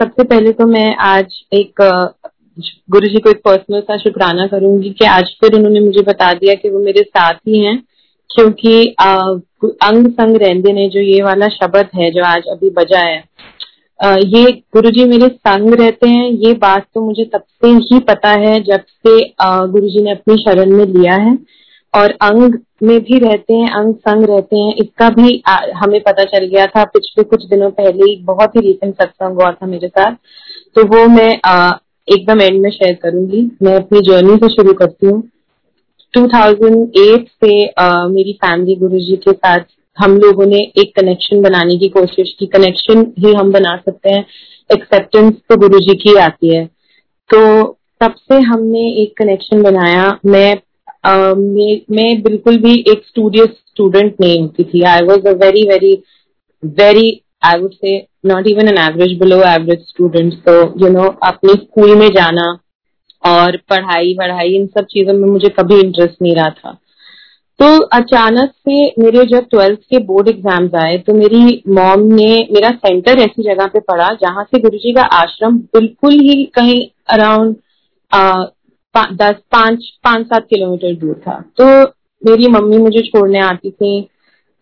सबसे पहले तो मैं आज एक गुरु जी को एक पर्सनल सा शुक्राना करूँगी कि आज फिर उन्होंने मुझे बता दिया कि वो मेरे साथ ही हैं, क्योंकि अंग संग रहंदे ने जो ये वाला शब्द है जो आज अभी बजा है ये गुरु जी मेरे संग रहते हैं, ये बात तो मुझे तब से ही पता है जब से गुरु जी ने अपनी शरण में लिया है। और अंग में भी रहते हैं अंग संग रहते हैं। इसका भी हमें पता चल गया था पिछले कुछ दिनों पहले ही बहुत ही रिसेंट सत्संग हुआ था मेरे साथ। तो वो मैं एकदम एंड में शेयर करूँगी। मैं अपनी जर्नी से शुरू करती हूँ। 2008 से आ, मेरी फैमिली गुरुजी के साथ हम लोगों ने एक कनेक्शन बनाने की कोशिश की। कनेक्शन ही हम बना सकते हैं। एक्सेप्टेंस तो गुरुजी की आती है। तो तब से हमने एक कनेक्शन बनाया। मैं मैं, मैं बिल्कुल भी एक स्टूडियस स्टूडेंट नहीं होती थी. I was a very very very I would say not even an average below average student तो यू नो अपने स्कूल में जाना और पढ़ाई वढ़ाई इन सब चीज़ों में मुझे कभी इंटरेस्ट नहीं रहा था. तो अचानक से मेरे जब ट्वेल्थ के बोर्ड एग्ज़ाम्स आए तो मेरी मॉम ने मेरा सेंटर ऐसी जगह पे पढ़ा जहाँ से गुरुजी का आश्रम बिल्कुल ही कहीं अराउंड दस, पाँच पाँच, सात किलोमीटर दूर था। तो मेरी मम्मी मुझे छोड़ने आती थी।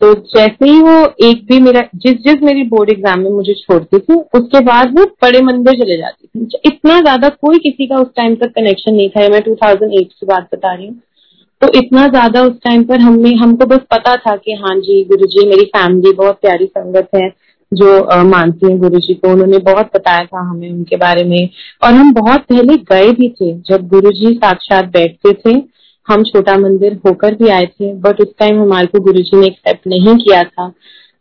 तो जैसे ही वो एक भी मेरा, जिस जिस मेरी बोर्ड एग्ज़ाम में मुझे छोड़ती थी, उसके बाद वो बड़े मंदिर चले जाती थी। इतना ज़्यादा कोई किसी का उस टाइम तक कनेक्शन नहीं था। मैं 2008 की बात बता रही हूँ। तो इतना ज़्यादा उस टाइम पर हमने हमको बस पता था कि हाँ जी गुरु जी मेरी फैमिली बहुत प्यारी संगत है। जो मानती है गुरु जी को, उन्होंने बहुत बताया था हमें उनके बारे में। और हम बहुत पहले गए भी थे, जब गुरु जी साक्षात बैठते थे। हम छोटा मंदिर होकर भी आए थे बट उस टाइम हमारे को गुरु जी ने एक्सेप्ट नहीं किया था।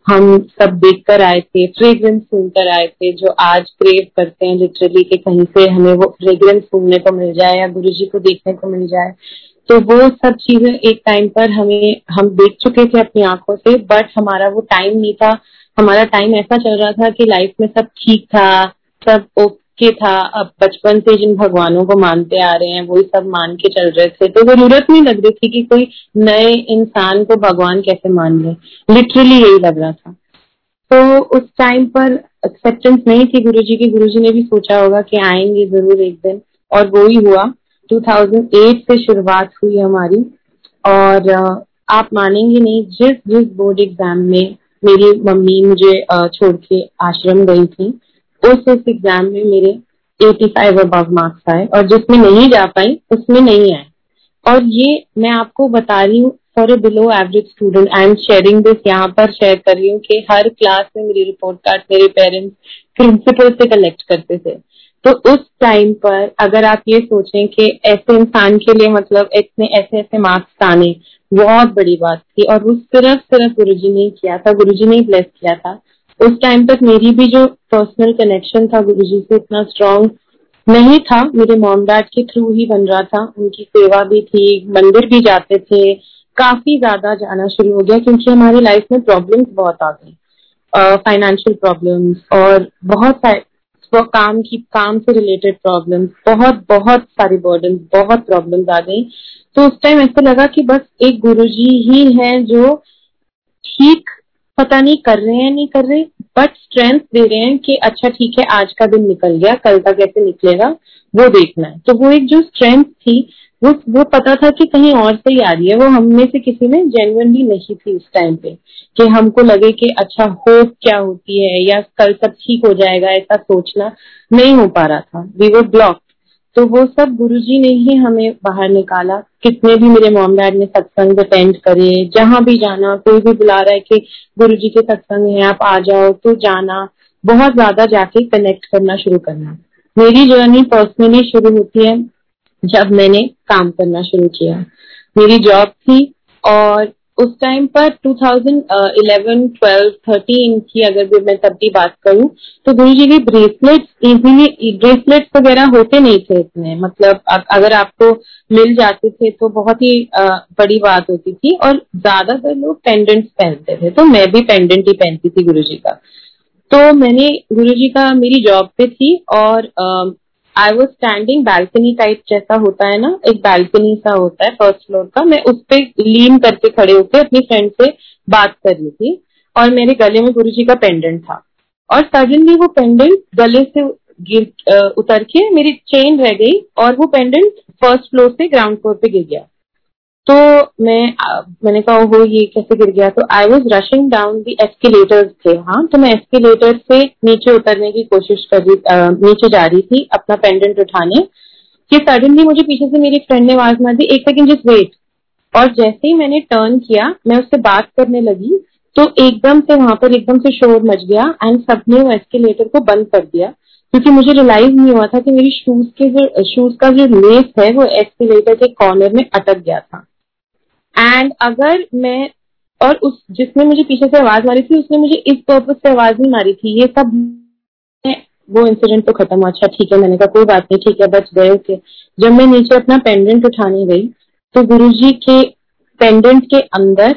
हम सब देख कर आए थे फ्रेग्रेंस सुनकर आए थे, जो आज क्रेव करते हैं लिटरली कि कहीं से हमें वो फ्रेग्रेंस सुनने को मिल जाए या गुरु जी को देखने को मिल जाए। तो वो सब चीज़ें एक टाइम पर हमें, हम देख चुके थे अपनी आँखों से बट हमारा वो टाइम नहीं था। हमारा टाइम ऐसा चल रहा था कि लाइफ में सब ठीक था, सब ओके था। अब बचपन से जिन भगवानों को मानते आ रहे हैं, वही सब मान के चल रहे थे। तो ज़रूरत नहीं लग रही थी कि कोई नए इंसान को भगवान कैसे मान ले। लिटरली यही लग रहा था। तो उस टाइम पर एक्सेप्टेंस नहीं थी गुरु जी की। गुरुजी ने भी सोचा होगा कि आएँगे ज़रूर एक दिन। और वो ही हुआ 2008 से शुरुआत हुई हमारी। और आप मानेंगे नहीं, जिस जिस बोर्ड एग्ज़ाम में मेरी मम्मी मुझे छोड़ के आश्रम गई थी। उस उस एग्ज़ाम में मेरे 85 अबव मार्क्स आए और जिसमें नहीं जा पाई, उसमें नहीं आए। और ये मैं आपको बता रही हूँ for a below average student I am sharing this यहाँ पर शेयर कर रही हूँ कि हर क्लास में मेरी रिपोर्ट कार्ड मेरे पेरेंट्स प्रिंसिपल से कलेक्ट करते थे। तो उस टाइम पर अगर आप ये सोचें कि ऐसे इंसान के लिए मतलब इतने ऐसे ऐसे मार्क्स आने बहुत बड़ी बात थी और वो सिर्फ़ सिर्फ़ गुरु जी ने किया था गुरु जी ने ब्लेस किया था। उस टाइम तक मेरी भी जो पर्सनल कनेक्शन था गुरु जी से इतना स्ट्रांग नहीं था। मेरे मॉम डैड के थ्रू ही बन रहा था। उनकी सेवा भी थी, मंदिर भी जाते थे। काफ़ी ज़्यादा जाना शुरू हो गया क्योंकि हमारी लाइफ में प्रॉब्लम्स बहुत आ गई। फाइनेंशियल प्रॉब्लम्स और बहुत सारे काम की, काम से रिलेटेड प्रॉब्लम बहुत बहुत सारी बर्डन बहुत प्रॉब्लम आ गई। तो उस टाइम ऐसा लगा कि बस एक गुरुजी ही है जो ठीक पता नहीं कर रहे हैं, नहीं कर रहे बट स्ट्रेंथ दे रहे हैं कि अच्छा ठीक है, आज का दिन निकल गया, कल का कैसे निकलेगा, वो देखना है। तो वो एक जो स्ट्रेंथ थी वो वो पता था कि कहीं और से ही आ रही है। वो हम में से किसी में जेन्युइनली नहीं थी उस टाइम पे कि हमको लगे कि अच्छा होप क्या होती है या कल सब ठीक हो जाएगा, ऐसा सोचना नहीं हो पा रहा था। वी वो ब्लॉक तो वो सब गुरुजी ने ही हमें बाहर निकाला। कितने भी मेरे मॉम डैड ने सत्संग अटेंड करे, जहाँ भी जाना, कोई भी बुला रहा है कि गुरुजी के सत्संग है, आप आ जाओ तो जाना। बहुत ज़्यादा जाके कनेक्ट करना शुरू करना। मेरी जर्नी पर्सनली शुरू होती है। जब मैंने काम करना शुरू किया। मेरी जॉब थी और उस टाइम पर 2011, 12, 13 की अगर भी मैं तब बात करूँ तो गुरु जी के ब्रेसलेट इजीली ब्रेसलेट्स वगैरह होते नहीं थे इतने। मतलब अगर आपको मिल जाते थे तो बहुत ही बड़ी बात होती थी और ज़्यादातर लोग पेंडेंट्स पहनते थे। तो मैं भी पेंडेंट ही पहनती थी गुरु जी का। तो मैंने गुरु जी का मेरी जॉब पे थी और I was standing balcony type जैसा होता है ना, एक बैल्कनी सा होता है फ़र्स्ट फ्लोर का। मैं उस पर लीन करके खड़े होकर अपनी फ्रेंड से बात कर रही थी और मेरे गले में गुरु जी का पेंडेंट था। और सडनली वो पेंडेंट गले से गिर उतर के मेरी चेन रह गई और वो पेंडेंट फ़र्स्ट फ्लोर से ग्राउंड फ्लोर पे गिर गया। तो मैं, मैंने कहा हो ये कैसे गिर गया? तो I was rushing down the escalators थे हाँ। तो मैं एस्केलेटर से नीचे उतरने की कोशिश कर रही नीचे जा रही थी अपना पेंडेंट उठाने कि सडनली मुझे पीछे से मेरी फ्रेंड ने आवाज़ मार दी, एक सेकेंड जिस वेट और जैसे ही मैंने टर्न किया, मैं उससे बात करने लगी तो एकदम से वहाँ पर एकदम से शोर मच गया एंड सबने वो एस्केलेटर को बंद कर दिया। क्योंकि मुझे रियलाइज़ नहीं हुआ था कि मेरी शूज़ के जो शूज़ का जो लेस है, वो एस्केलेटर के कॉर्नर में अटक गया था। एंड अगर मैं, और उस, जिसने मुझे पीछे से आवाज़ मारी थी, उसने मुझे इस पर्पज से आवाज़ नहीं मारी थी। ये सब वो इंसिडेंट तो खत्म हुआ। अच्छा ठीक है, मैंने कहा, कोई बात नहीं, ठीक है बच गए, ओके। जब मैं नीचे अपना पेंडेंट उठाने गई तो गुरुजी के पेंडेंट के अंदर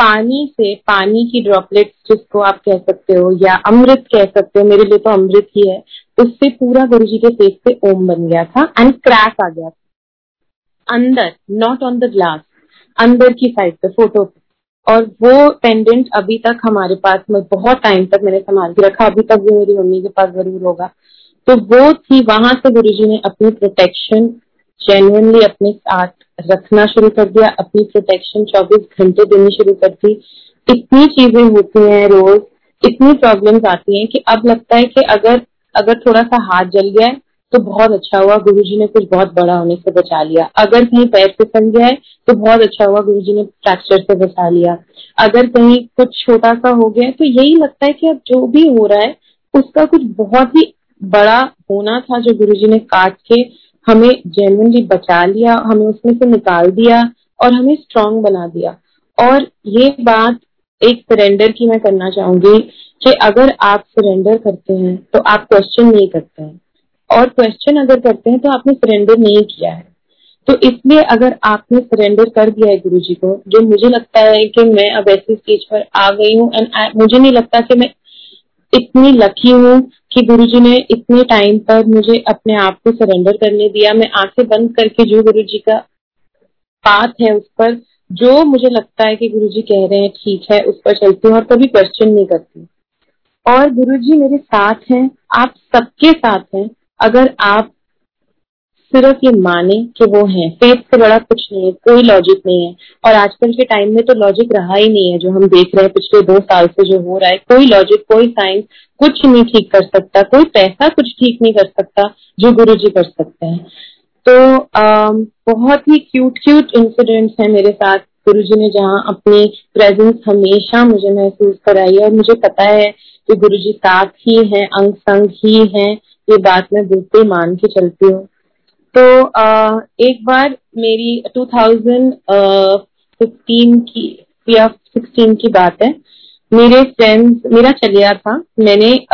पानी से, पानी की ड्रॉपलेट जिसको आप कह सकते हो, या अमृत कह सकते हो, मेरे लिए तो अमृत ही है, उससे पूरा गुरु जी के फेस पे ओम बन गया था एंड क्रैक आ गया था। अंदर नॉट ऑन द ग्लास अंदर की साइड पे फ़ोटो पे। और वो पेंडेंट अभी तक हमारे पास में बहुत टाइम तक मैंने संभाल के रखा। अभी तक भी मेरी मम्मी के पास ज़रूर होगा। तो वो थी, वहाँ से गुरु जी ने अपनी प्रोटेक्शन जेन्यनली अपने साथ रखना शुरू कर दिया। अपनी प्रोटेक्शन 24 घंटे देनी शुरू कर दी। इतनी चीज़ें होती हैं रोज, इतनी प्रॉब्लम्स आती हैं कि अब लगता है कि अगर अगर थोड़ा सा हाथ जल गया है तो बहुत अच्छा हुआ गुरु जी ने कुछ बहुत बड़ा होने से बचा लिया। अगर कहीं पैर फिसल गया है तो बहुत अच्छा हुआ गुरु जी ने फ्रैक्चर से बचा लिया। अगर कहीं कुछ छोटा सा हो गया तो यही लगता है कि अब जो भी हो रहा है, उसका कुछ बहुत ही बड़ा होना था जो गुरु जी ने काट के हमें जेनुअनली बचा लिया, हमें उसमें से निकाल दिया और हमें स्ट्रांग बना दिया। और ये बात एक सरेंडर की मैं करना चाहूँगी कि अगर आप सरेंडर करते हैं तो आप क्वेश्चन नहीं करते हैं। और क्वेश्चन अगर करते हैं तो आपने सरेंडर नहीं किया है। तो इसलिए अगर आपने सरेंडर कर दिया है गुरु जी को, जो मुझे लगता है कि मैं अब ऐसी स्टेज पर आ गई हूँ एंड मुझे नहीं लगता कि मैं इतनी लकी हूँ कि गुरु जी ने इतने टाइम पर मुझे अपने आप को सरेंडर करने दिया। मैं आँखें बंद करके जो गुरु जी का बात है उस पर, जो मुझे लगता है कि गुरु जी कह रहे हैं, ठीक है, उस पर चलती हूँ और कभी क्वेश्चन नहीं करती। और गुरु जी मेरे साथ हैं, आप सबके साथ हैं अगर आप सिर्फ़ ये माने कि वो है फेथ से बड़ा कुछ नहीं है कोई लॉजिक नहीं है और आजकल के टाइम में तो लॉजिक रहा ही नहीं है जो हम देख रहे हैं पिछले दो साल से जो हो रहा है कोई लॉजिक कोई साइंस कुछ नहीं ठीक कर सकता कोई पैसा कुछ ठीक नहीं कर सकता जो गुरु जी कर सकते हैं। तो आ, बहुत ही क्यूट क्यूट इंसिडेंट्स हैं मेरे साथ गुरु जी ने जहाँ अपनी प्रेजेंस हमेशा मुझे महसूस कराई है और मुझे पता है कि गुरु जी साथ ही है अंग संग ही है ये बात मैं बिल्कुल मान के चलती हूँ। तो आ, एक बार मेरी 2015 की या 16 की बात है। मेरे फ्रेंड्स मेरा चलिया था। मैंने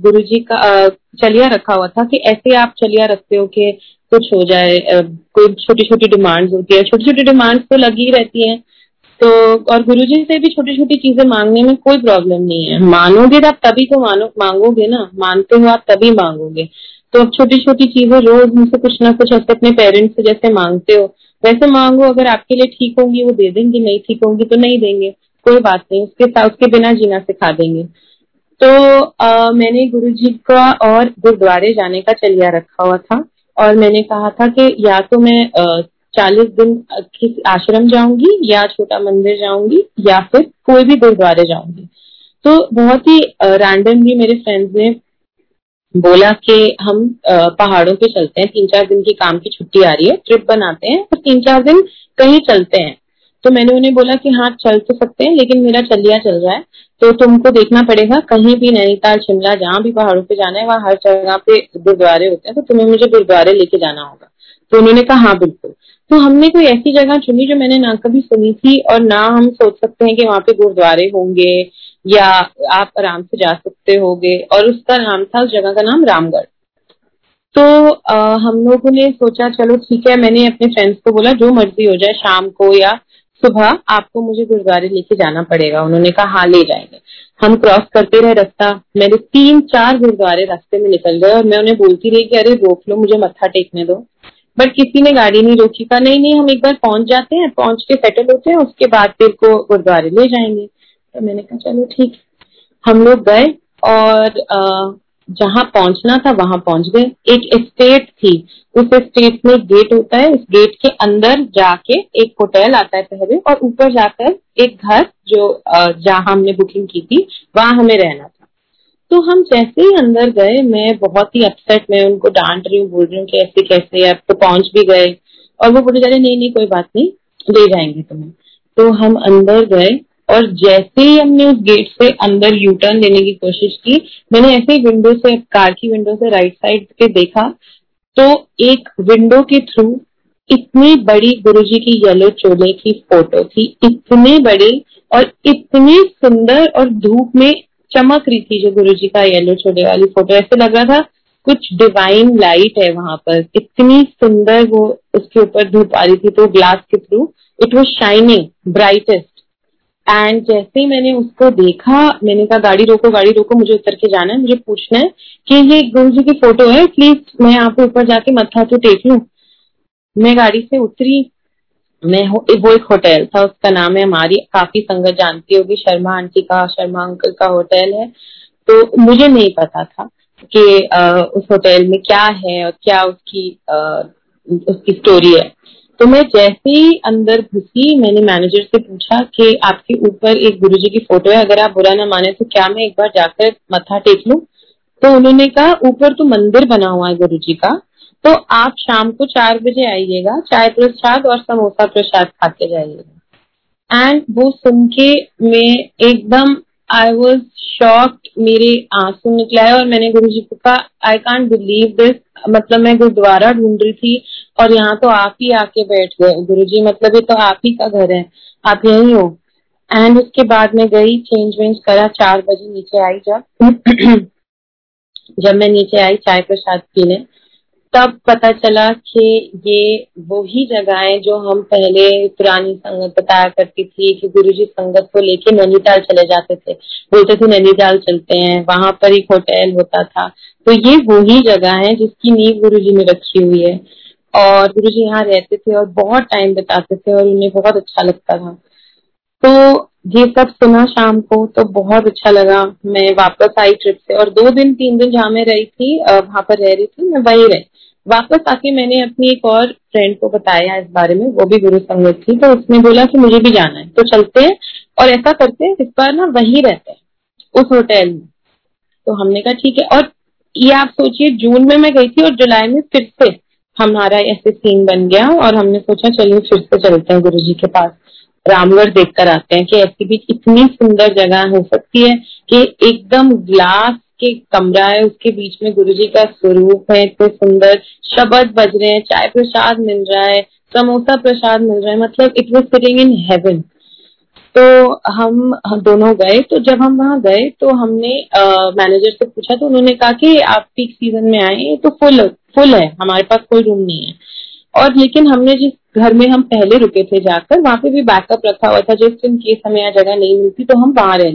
गुरु जी का चलिया रखा हुआ था कि ऐसे आप चलिया रखते हो कि कुछ हो जाए कोई छोटी छोटी डिमांड्स होती है। छोटी छोटी डिमांड्स तो लगी रहती हैं। तो और गुरुजी से भी छोटी छोटी चीज़ें मांगने में कोई प्रॉब्लम नहीं है। मानोगे तो आप तभी तो मानो मांगोगे ना? मानते हो आप तभी मांगोगे। तो अब छोटी छोटी चीज़ें रोज उनसे कुछ ना कुछ ऐसे अपने पेरेंट्स से जैसे मांगते हो वैसे मांगो। अगर आपके लिए ठीक होंगी वो दे देंगे। नहीं ठीक होंगी तो नहीं देंगे। कोई बात नहीं उसके साथ उसके बिना जीना सिखा देंगे। तो आ, मैंने गुरु जी का और गुरुद्वारे जाने का चलिया रखा हुआ था। और मैंने कहा था कि या तो मैं चालीस दिन किसी आश्रम जाऊँगी या छोटा मंदिर जाऊँगी या फिर कोई भी गुरुद्वारे जाऊँगी। तो बहुत ही रैंडमली मेरे फ्रेंड्स ने बोला कि हम पहाड़ों पे चलते हैं, तीन चार दिन की काम की छुट्टी आ रही है ट्रिप बनाते हैं और तीन चार दिन कहीं चलते हैं। तो मैंने उन्हें बोला कि हाँ चल तो सकते हैं, लेकिन मेरा चलिया चल रहा है। तो तुमको देखना पड़ेगा, कहीं भी नैनीताल, शिमला, जहाँ भी पहाड़ों पे जाना है, वहाँ हर जगह पे गुरुद्वारे होते हैं तो तुम्हें मुझे गुरुद्वारे लेके जाना होगा। तो उन्होंने कहा हाँ बिल्कुल। तो हमने कोई ऐसी जगह चुनी जो मैंने ना कभी सुनी थी और ना हम सोच सकते हैं कि वहाँ पे गुरुद्वारे होंगे या आप आराम से जा सकते होगे। और उसका नाम था उस जगह का नाम रामगढ़। तो आ, हम लोगों ने सोचा चलो ठीक है। मैंने अपने फ्रेंड्स को बोला जो मर्ज़ी हो जाए शाम को या सुबह आपको मुझे गुरुद्वारे लेके जाना पड़ेगा। उन्होंने कहा हाँ ले जाएँगे। हम क्रॉस करते रहे रास्ता। मेरे तीन चार गुरुद्वारे रास्ते में निकल गए और मैं उन्हें बोलती रही कि अरे रोक लो मुझे मत्था टेकने दो। बट किसी ने गाड़ी नहीं रोकी कहा नहीं नहीं, हम एक बार पहुँच जाते हैं, पहुँच के सेटल होते हैं, उसके बाद फिर को गुरुद्वारे ले जाएँगे। तो मैंने कहा, चलो ठीक हम लोग गए और जहाँ पहुँचना था वहाँ पहुँच गए। एक एस्टेट थी। उस एस्टेट में गेट होता है। उस गेट के अंदर जाके एक होटल आता है पहले और ऊपर जाकर एक घर जो जहाँ हमने बुकिंग की थी, वहाँ हमें रहना था। तो हम जैसे ही अंदर गए, मैं बहुत ही अपसेट मैं उनको डांट रही हूँ, बोल रही हूँ कि ऐसे कैसे अब तो पहुँच भी गए। और वो बोले जा रहे नहीं नहीं, कोई बात नहीं ले जाएँगे तुम्हें। तो हम अंदर गए और जैसे ही हमने उस गेट से अंदर यू टर्न लेने की कोशिश की, मैंने ऐसे ही विंडो से, कार की विंडो से राइट साइड के देखा तो एक विंडो के थ्रू इतनी बड़ी गुरुजी की येलो चोले की फ़ोटो थी, इतने बड़े और इतने सुंदर और धूप में चमक रही थी जो गुरु जी का येलो चोले वाली फ़ोटो ऐसे लग रहा था कुछ डिवाइन लाइट है वहाँ पर। इतनी सुंदर वो उसके ऊपर धूप आ रही थी तो ग्लास के through it was shining brightest and जैसे ही मैंने उसको देखा, मैंने कहा, गाड़ी रोको गाड़ी रोको, मुझे उतर के जाना है, मुझे पूछना है कि ये गुरु जी की फ़ोटो है प्लीज़ मैं यहाँ पे ऊपर जाके मत्था तो टेक लू। मैं गाड़ी से उतरी मैं वो एक होटल। था उसका नाम है हमारी काफ़ी संगत जानती होगी शर्मा आंटी का शर्मा अंकल का होटल है। तो मुझे नहीं पता था कि उस होटल में क्या है और क्या उसकी आ, उसकी स्टोरी है। तो मैं जैसे ही अंदर घुसी मैंने मैनेजर से पूछा कि आपके ऊपर एक गुरुजी की फ़ोटो है अगर आप बुरा ना माने तो क्या मैं एक बार जाकर मथा टेक लू? तो उन्होंने कहा ऊपर तो मंदिर बना हुआ है गुरु जी का। तो आप शाम को चार बजे आइएगा, चाय प्रसाद और समोसा प्रसाद खा के जाइएगा। एंड वो सुन के मैं एकदम आई वॉज़ शॉक्ड मेरे आँसू निकला है और मैंने गुरु जी को कहा आई कांट बिलीव दिस मतलब मैं गुरुद्वारा ढूंढ रही थी और यहाँ तो आप ही आके बैठ गए। गुरु जी मतलब ये तो आप ही का घर है, आप यही हो। एंड उसके बाद में गई चेंज वेंज करा, चार बजे नीचे आई जब। जब मैं नीचे आई, चाय प्रसाद पीने तब पता चला कि ये वही जगह है जो हम पहले पुरानी संगत बताया करती थी कि गुरुजी संगत को लेके नैनीताल चले जाते थे। बोलते थे, नैनीताल चलते हैं, वहाँ पर एक होटल होता था। तो ये वही जगह है जिसकी नींव गुरुजी ने रखी हुई है। और गुरु जी यहाँ रहते थे और बहुत टाइम बिताते थे और उन्हें बहुत अच्छा लगता था। तो ये सब सुना शाम को तो बहुत अच्छा लगा। मैं वापस आई ट्रिप से और दो दिन, तीन दिन जहाँ मैं रही थी वहाँ पर रह रही थी, मैं वही रही। वापस आके मैंने अपनी एक और फ्रेंड को बताया इस बारे में, वो भी गुरु संगत थी तो उसने बोला कि मुझे भी जाना है। तो चलते हैं और ऐसा करते हैं, इस बार ना वही रहते हैं, उस होटल में। तो हमने कहा, ठीक है। और ये आप सोचिए, जून में मैं गई थी और जुलाई में फिर से हमारा ऐसे सीन बन गया और हमने सोचा, चलिए फिर से चलते हैं गुरु जी के पास। रामगढ़ देख कर आते हैं कि ऐसी भी इतनी सुंदर जगह हो सकती है कि एकदम ग्लास के कमरा है उसके बीच में गुरु जी का स्वरूप है इतने सुंदर शब्द बज रहे हैं चाय प्रसाद मिल रहा है समोसा प्रसाद मिल रहा है मतलब it was sitting in heaven तो हम, दोनों गए तो जब हम वहाँ गए तो हमने मैनेजर से पूछा तो उन्होंने कहा कि आप पीक सीज़न में आए तो फुल फुल है हमारे पास कोई रूम नहीं है। और लेकिन हमने जिस घर में हम पहले रुके थे जाकर वहाँ पे भी बैकअप रखा हुआ था जिस दिन केस हमें यहाँ जगह नहीं मिलती तो हम वहाँ रह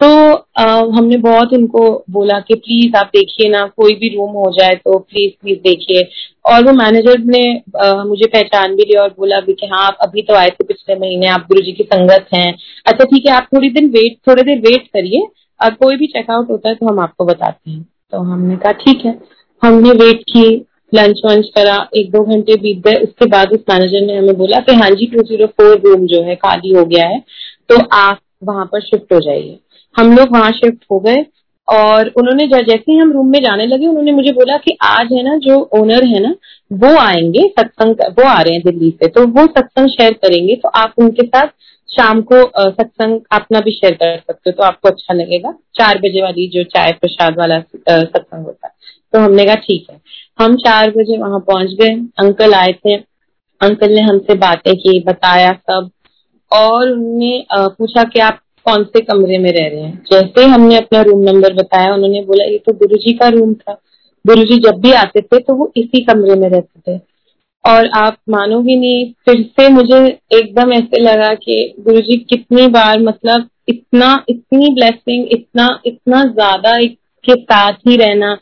तो आ, हमने बहुत उनको बोला कि प्लीज़ आप देखिए ना कोई भी रूम हो जाए तो प्लीज़ प्लीज़ देखिए। और वो मैनेजर ने आ, मुझे पहचान भी लिया और बोला भी कि हाँ आप अभी तो आए थे पिछले महीने आप गुरु जी की संगत हैं। अच्छा ठीक है आप थोड़ी दिन वेट थोड़ी देर वेट करिए। और कोई भी चेकआउट होता है तो हम आपको बताते हैं। तो हमने कहा ठीक है। हमने वेट की लंच वंच करा एक दो घंटे बीत गए। उसके बाद उस मैनेजर ने हमें बोला कि हाँ जी टू ज़ीरो फोर रूम जो है खाली हो गया है तो आप वहाँ पर शिफ्ट हो जाइए। हम लोग वहाँ शिफ्ट हो गए और उन्होंने जैसे ही हम रूम में जाने लगे, उन्होंने मुझे बोला कि आज है ना जो ओनर है ना, वो आएँगे सत्संग वो आ रहे हैं दिल्ली से तो वो सत्संग शेयर करेंगे तो आप उनके साथ शाम को सत्संग अपना भी शेयर कर सकते हो तो आपको अच्छा लगेगा। चार बजे वाली जो चाय प्रसाद वाला सत्संग होता है। तो हमने कहा, ठीक है। हम चार बजे वहाँ पहुँच गए, अंकल आए थे। अंकल ने हमसे बातें की, बताया सब और उन्होंने पूछा कि आप कौन से कमरे में रह रहे हैं? जैसे हमने अपना रूम नंबर बताया, उन्होंने बोला, ये तो गुरुजी का रूम था। गुरुजी जब भी आते थे तो वो इसी कमरे में रहते थे। और आप मानोगे नहीं, फिर से मुझे एकदम ऐसे लगा कि गुरुजी कितनी बार मतलब इतना, इतनी ब्लेसिंग इतना इतना ज़्यादा के साथ ही रहना।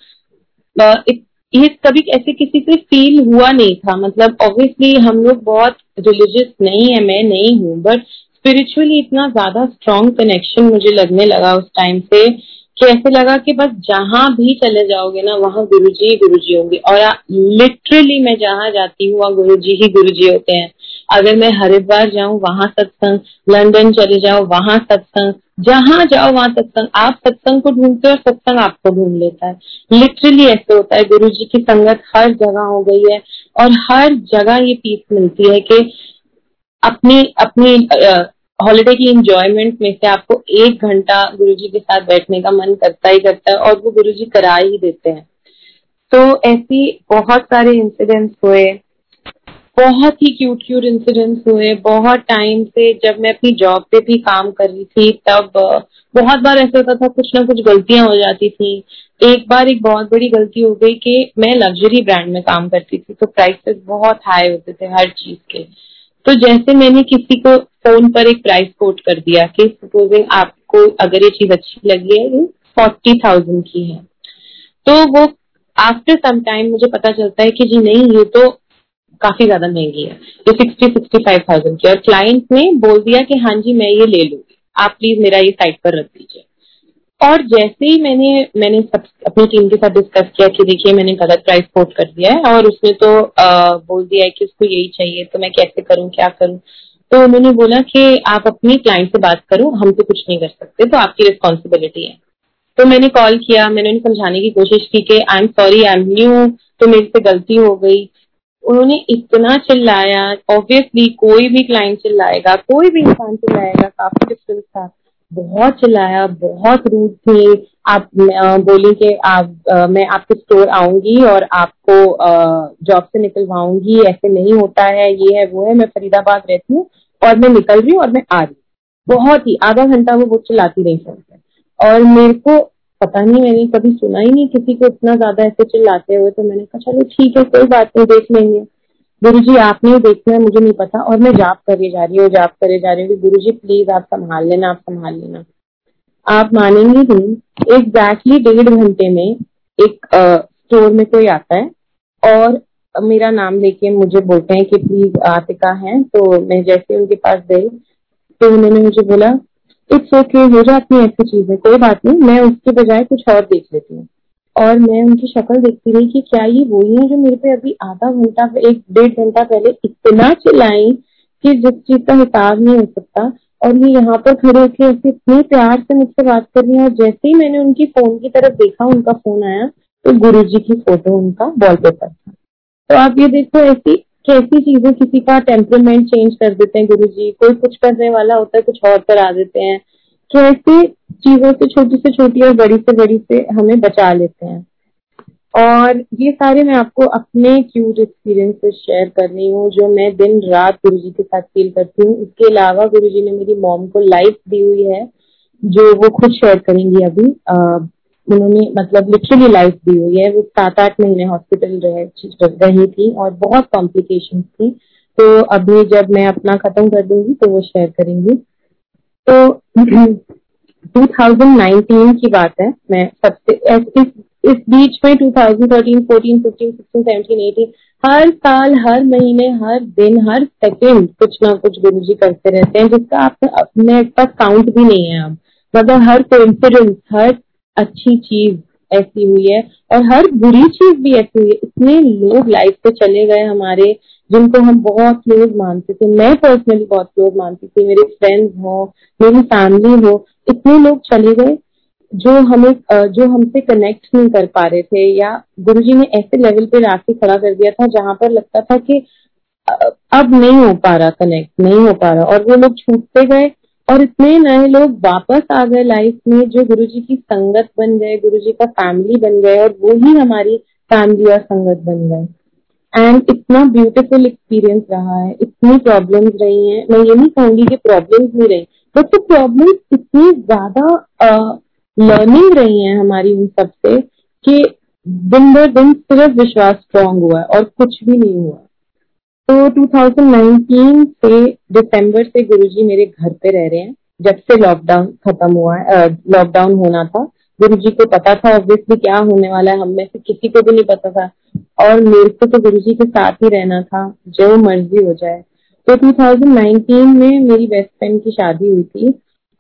ये कभी ऐसे किसी से फील हुआ नहीं था। मतलब ऑब्वियसली हम लोग बहुत रिलीजियस नहीं है, मैं नहीं हूँ बट स्पिरिचुअली इतना ज़्यादा स्ट्रॉन्ग कनेक्शन मुझे लगने लगा उस टाइम से कि ऐसे लगा कि बस जहाँ भी चले जाओगे ना, वहाँ गुरु जी ही गुरु जी होंगे। और लिटरली मैं जहाँ जाती हूँ, वहाँ गुरु जी ही गुरु जी होते हैं। अगर मैं हरिद्वार जाऊँ, वहाँ सत्संग, लंदन चले जाओ, वहाँ सत्संग, जहाँ जाओ, वहाँ सत्संग। आप सत्संग को ढूंढते हो और सत्संग आपको ढूंढ लेता है। लिटरली ऐसे होता है गुरु जी की संगत हर जगह हो गई है और हर जगह ये पीस मिलती है कि अपनी अपनी हॉलीडे की इंजॉयमेंट में से आपको एक घंटा गुरु जी के साथ बैठने का मन करता ही करता है और वो गुरु जी करा ही देते हैं। तो ऐसी बहुत सारे इंसिडेंट्स हुए, बहुत ही क्यूट क्यूट इंसिडेंट्स हुए, बहुत टाइम से जब मैं अपनी जॉब पे भी काम कर रही थी, तब, बहुत बार ऐसा होता था कुछ ना कुछ गलतियाँ हो जाती थी। एक बार एक बहुत बड़ी गलती हो गई कि मैं लग्जरी ब्रांड में काम करती थी तो प्राइसेस बहुत हाई होते थे हर चीज़ के। तो जैसे मैंने किसी को फ़ोन पर एक प्राइस कोट कर दिया कि सपोजिंग आपको अगर ये चीज़ अच्छी लगी है फोर्टी थाउज़ेंड की है। तो वो आफ्टर सम टाइम मुझे पता चलता है कि जी नहीं, ये तो काफ़ी ज़्यादा महँगी है, ये सिक्सटी सिक्सटी फाइव थाउज़ेंड की और क्लाइंट ने बोल दिया कि हाँ जी, मैं ये ले लूँगी। आप प्लीज़ मेरा ये साइट पर रख दीजिए। और जैसे ही मैंने मैंने सब अपनी टीम के साथ डिस्कस किया कि देखिए मैंने गलत प्राइस कोट कर दिया है और उसने तो आ, बोल दिया है कि उसको यही चाहिए तो मैं कैसे करूँ क्या करूँ? तो उन्होंने बोला कि आप अपनी क्लाइंट से बात करो हम तो कुछ नहीं कर सकते तो आपकी रिस्पॉन्सिबिलिटी है। तो मैंने कॉल किया मैंने उन्हें समझाने की कोशिश की कि I am sorry I am new तो मेरे से गलती हो गई। उन्होंने इतना चिल्लाया ऑब्वियसली कोई भी क्लाइंट चिल्लाएगा कोई भी इंसान चिल्लाएगा काफ़ी डिफरेंस था। बहुत चिल्लाया बहुत रूट थे। आप बोली कि आप आ, मैं आपके स्टोर आऊँगी और आपको जॉब से निकलवाऊँगी ऐसे नहीं होता है ये है वो है। मैं फरीदाबाद रहती हूँ और मैं निकल रही हूँ और मैं आ रही हूँ। बहुत ही आधा घंटा वो वो चिल्लाती रही फ़ोन और मेरे को पता नहीं मैंने कभी सुना ही नहीं किसी को इतना ज़्यादा ऐसे चिल्लाते हुए तो मैंने कहा चलो ठीक है कोई बात नहीं देख लेंगे। गुरु जी, आपने देखना है, मुझे नहीं पता। और मैं जाप करे जा रही हूँ, जाप करे जा रही हूँ गुरु जी प्लीज़ आप संभाल लेना, आप संभाल लेना। आप मानेंगे नहीं एग्जैक्टली डेढ़ घंटे में एक स्टोर में कोई आता है और मेरा नाम लेके मुझे बोलते हैं कि प्लीज़ आतिका है तो मैं जैसे उनके पास गई तो उन्होंने मुझे बोला इट्स ओके हो जाती है ऐसी चीज़ें, कोई बात नहीं, मैं उसके बजाय कुछ और देख लेती हूँ। और मैं उनकी शक्ल देखती रही कि क्या ये वही है जो मेरे पे अभी आधा घंटा, एक डेढ़ घंटा पहले इतना चिल्लाई कि जिस चीज़ का हिसाब नहीं हो सकता। और ये यहाँ पर खड़े होकर ऐसे इतने प्यार से मुझसे बात कर रही है और जैसे ही मैंने उनकी फ़ोन की तरफ़ देखा, उनका फ़ोन आया तो गुरु जी की फ़ोटो उनका वॉलपेपर था। तो आप ये देखो, ऐसी कैसी चीज़ें किसी का टेम्परमेंट चेंज कर देते हैं गुरु जी कोई कुछ करने वाला होता है, कुछ और करा देते हैं। कैसे चीज़ों से छोटी से छोटी और बड़ी से बड़ी से हमें बचा लेते हैं। और ये सारे मैं आपको अपने क्यूट एक्सपीरियंस शेयर कर रही हूँ जो मैं दिन रात गुरु जी के साथ फील करती हूँ। इसके अलावा गुरु जी ने मेरी मॉम को लाइफ दी हुई है जो वो खुद शेयर करेंगी अभी। उन्होंने मतलब लिटरली लाइफ दी हुई है। वो सात आठ महीने हॉस्पिटल रह, रही थी और बहुत कॉम्प्लिकेशन थी। तो अभी जब मैं अपना खत्म कर दूँगी तो वो शेयर करेंगी। तो 2019 की बात है मैं सबसे इस, इस बीच में 2013, 14, 15, 16, 17, 18 हर साल हर महीने हर दिन हर सेकंड कुछ ना कुछ गुरु जी करते रहते हैं जिसका आप अपने पास काउंट भी नहीं है अब। मतलब हर कोइंसिडेंस हर अच्छी चीज़ ऐसी हुई है और हर बुरी चीज़ भी ऐसी हुई है। इतने लोग लाइफ से चले गए हमारे जिनको हम बहुत क्लोज मानते थे, मैं पर्सनली बहुत क्लोज मानती थी, मेरे फ्रेंड्स हो, मेरी फैमिली हो, इतने लोग चले गए जो हमें जो हमसे कनेक्ट नहीं कर पा रहे थे या गुरुजी ने ऐसे लेवल पे राखी खड़ा कर दिया था जहाँ पर लगता था कि अब नहीं हो पा रहा कनेक्ट नहीं हो पा रहा। और वो लोग छूटते गए और इतने नए लोग वापस आ गए लाइफ में जो गुरुजी की संगत बन गए गुरुजी का फैमिली बन गए और वो ही हमारी फैमिली और संगत बन गए। एंड इतना ब्यूटीफुल एक्सपीरियंस रहा है, इतनी प्रॉब्लम्स रही हैं। मैं ये नहीं कहूँगी कि प्रॉब्लम्स नहीं रही बट तो प्रॉब्लम्स इतनी ज़्यादा लर्निंग रही है हमारी उन सबसे कि दिन भर दिन सिर्फ़ विश्वास स्ट्रांग हुआ है और कुछ भी नहीं हुआ। तो 2019 से दिसंबर से गुरुजी मेरे घर पे रह रहे हैं, जब से लॉकडाउन खत्म हुआ है लॉकडाउन होना था। गुरु जी को पता था ऑब्वियसली क्या होने वाला है, हम में से किसी को भी नहीं पता था। और मेरे को तो गुरु जी के साथ ही रहना था, जो मर्ज़ी हो जाए। तो 2019 में मेरी बेस्ट फ्रेंड की शादी हुई थी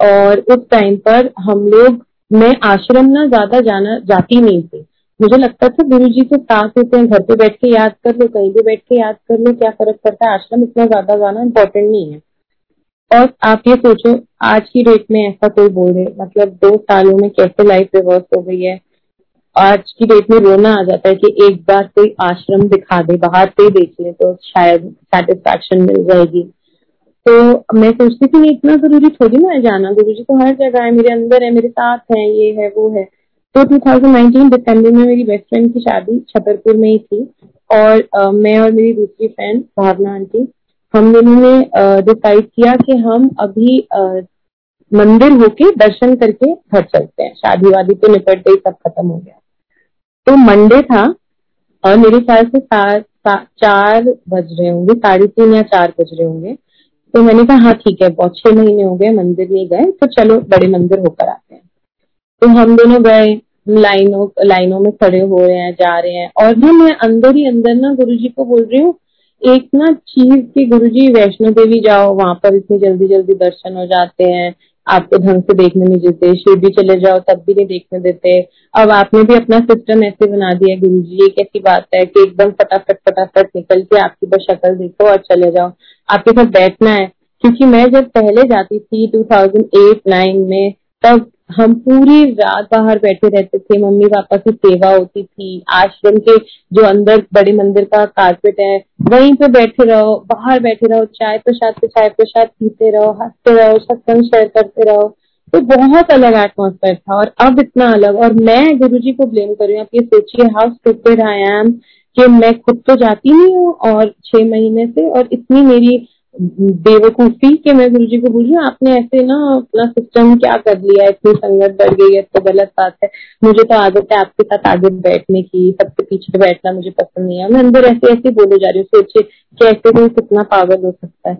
और उस टाइम पर हम लोग, मैं आश्रम ना ज़्यादा जाना, जाती नहीं थी। मुझे लगता था गुरु जी के साथ होते हैं, घर पे बैठ के याद कर लो, कहीं भी बैठ के याद कर लो, क्या फ़र्क पड़ता है? आश्रम इतना ज़्यादा जाना इम्पोर्टेंट नहीं है। और आप ये सोचो आज की डेट में ऐसा कोई बोल रहे मतलब दो सालों में कैसे लाइफ रिवर्स हो गई है? आज की डेट में रोना आ जाता है कि एक बार कोई आश्रम दिखा दे बाहर से देख ले तो शायद सेटिस्फैक्शन मिल जाएगी। तो मैं सोचती थी नहीं इतना ज़रूरी थोड़ी ना जाना। गुरु जी तो हर जगह है मेरे अंदर है मेरे साथ है ये है वो है। तो 2019 दिसंबर में मेरी बेस्ट फ्रेंड की शादी छतरपुर में ही थी और आ, मैं और मेरी दूसरी फ्रेंड भावना आंटी हम ने डिसाइड किया कि हम अभी मंदिर होके दर्शन करके घर चलते हैं। शादी वादी तो निपट ही सब खत्म हो गया। तो मंडे था और मेरे ख्याल से सात चार बज रहे होंगे, साढ़े तीन या चार बज रहे होंगे। तो मैंने कहा हाँ ठीक है, बहुत छह महीने हो गए, मंदिर नहीं गए तो चलो, बड़े मंदिर होकर आते हैं। तो हम दोनों गए, लाइनों लाइनों में खड़े हो रहे हैं, जा रहे हैं। और ना, मैं अंदर ही, अंदर ना गुरु जी को बोल रही हूँ एक ना चीज़ की गुरु जी वैष्णो देवी जाओ, वहाँ पर इतनी जल्दी जल्दी दर्शन हो जाते हैं। आपको ढंग से देखने नहीं देते शिरडी चले जाओ, तब भी नहीं देखने देते। अब आपने भी अपना सिस्टम ऐसे बना दिया गुरु जी ये कैसी बात है कि एकदम फटाफट फटाफट निकल के आपकी बस शक्ल देखो और चले जाओ। आपके साथ बैठना है, क्योंकि मैं जब पहले जाती थी 2008-9 में, तब हम पूरी रात बाहर बैठे रहते थे। मम्मी पापा की सेवा होती थी। आश्रम के जो अंदर, बड़े मंदिर का कारपेट है, वहीं पे बैठे रहो, बाहर बैठे रहो, चाय प्रसाद पे चाय प्रसाद पीते रहो, हँसते रहो, सत्संग शेयर करते रहो। तो बहुत अलग एटमोसफेयर था और अब इतना अलग। और मैं गुरु जी को ब्लेम कर रही हूँ, आप ये सोचिए हाउ स्टूपिड आई एम कि मैं खुद तो जाती नहीं हूँ और छह महीने से और इतनी मेरी बेवकूफ़ी के मैं गुरु जी को बोल रही आपने ऐसे ना अपना सिस्टम क्या कर लिया इतनी संगत बढ़ गई है तो गलत बात है। मुझे तो आदत है आपके साथ आगे बैठने की, सबके पीछे बैठना मुझे पसंद नहीं है। मैं अंदर ऐसे ऐसे बोले जा रही हूँ, सोचिए कैसे कोई कितना पागल हो सकता है।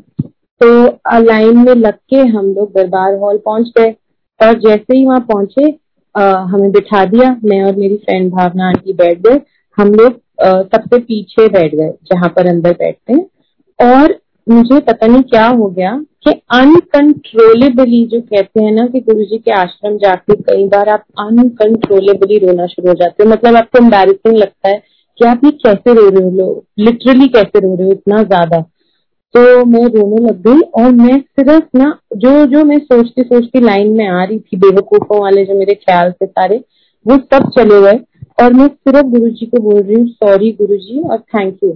तो लाइन में लग के हम लोग दरबार हॉल पहुँच गए और जैसे ही वहाँ पहुँचे हमें बिठा दिया, मैं और मेरी फ्रेंड भावना आंटी बैठ गए। हम लोग सबसे पीछे बैठ गए, जहाँ पर अंदर बैठते हैं। और मुझे पता नहीं क्या हो गया कि अनकंट्रोलेबली जो कहते हैं ना कि गुरु जी के आश्रम जाके कई बार आप अनकंट्रोलेबली रोना शुरू हो जाते हो। मतलब आपको एम्बेसिंग लगता है कि आप ये कैसे रो रहे हो लोग? लिटरली कैसे रो रहे हो? इतना ज़्यादा। तो मैं रोने लग गई और मैं सिर्फ़ ना जो जो मैं सोचती सोचती लाइन में आ रही थी, बेवकूफों वाले जो मेरे ख्याल से सारे, वो सब चले गए और मैं सिर्फ़ गुरु जी को बोल रही हूँ सॉरी गुरु जी और थैंक यू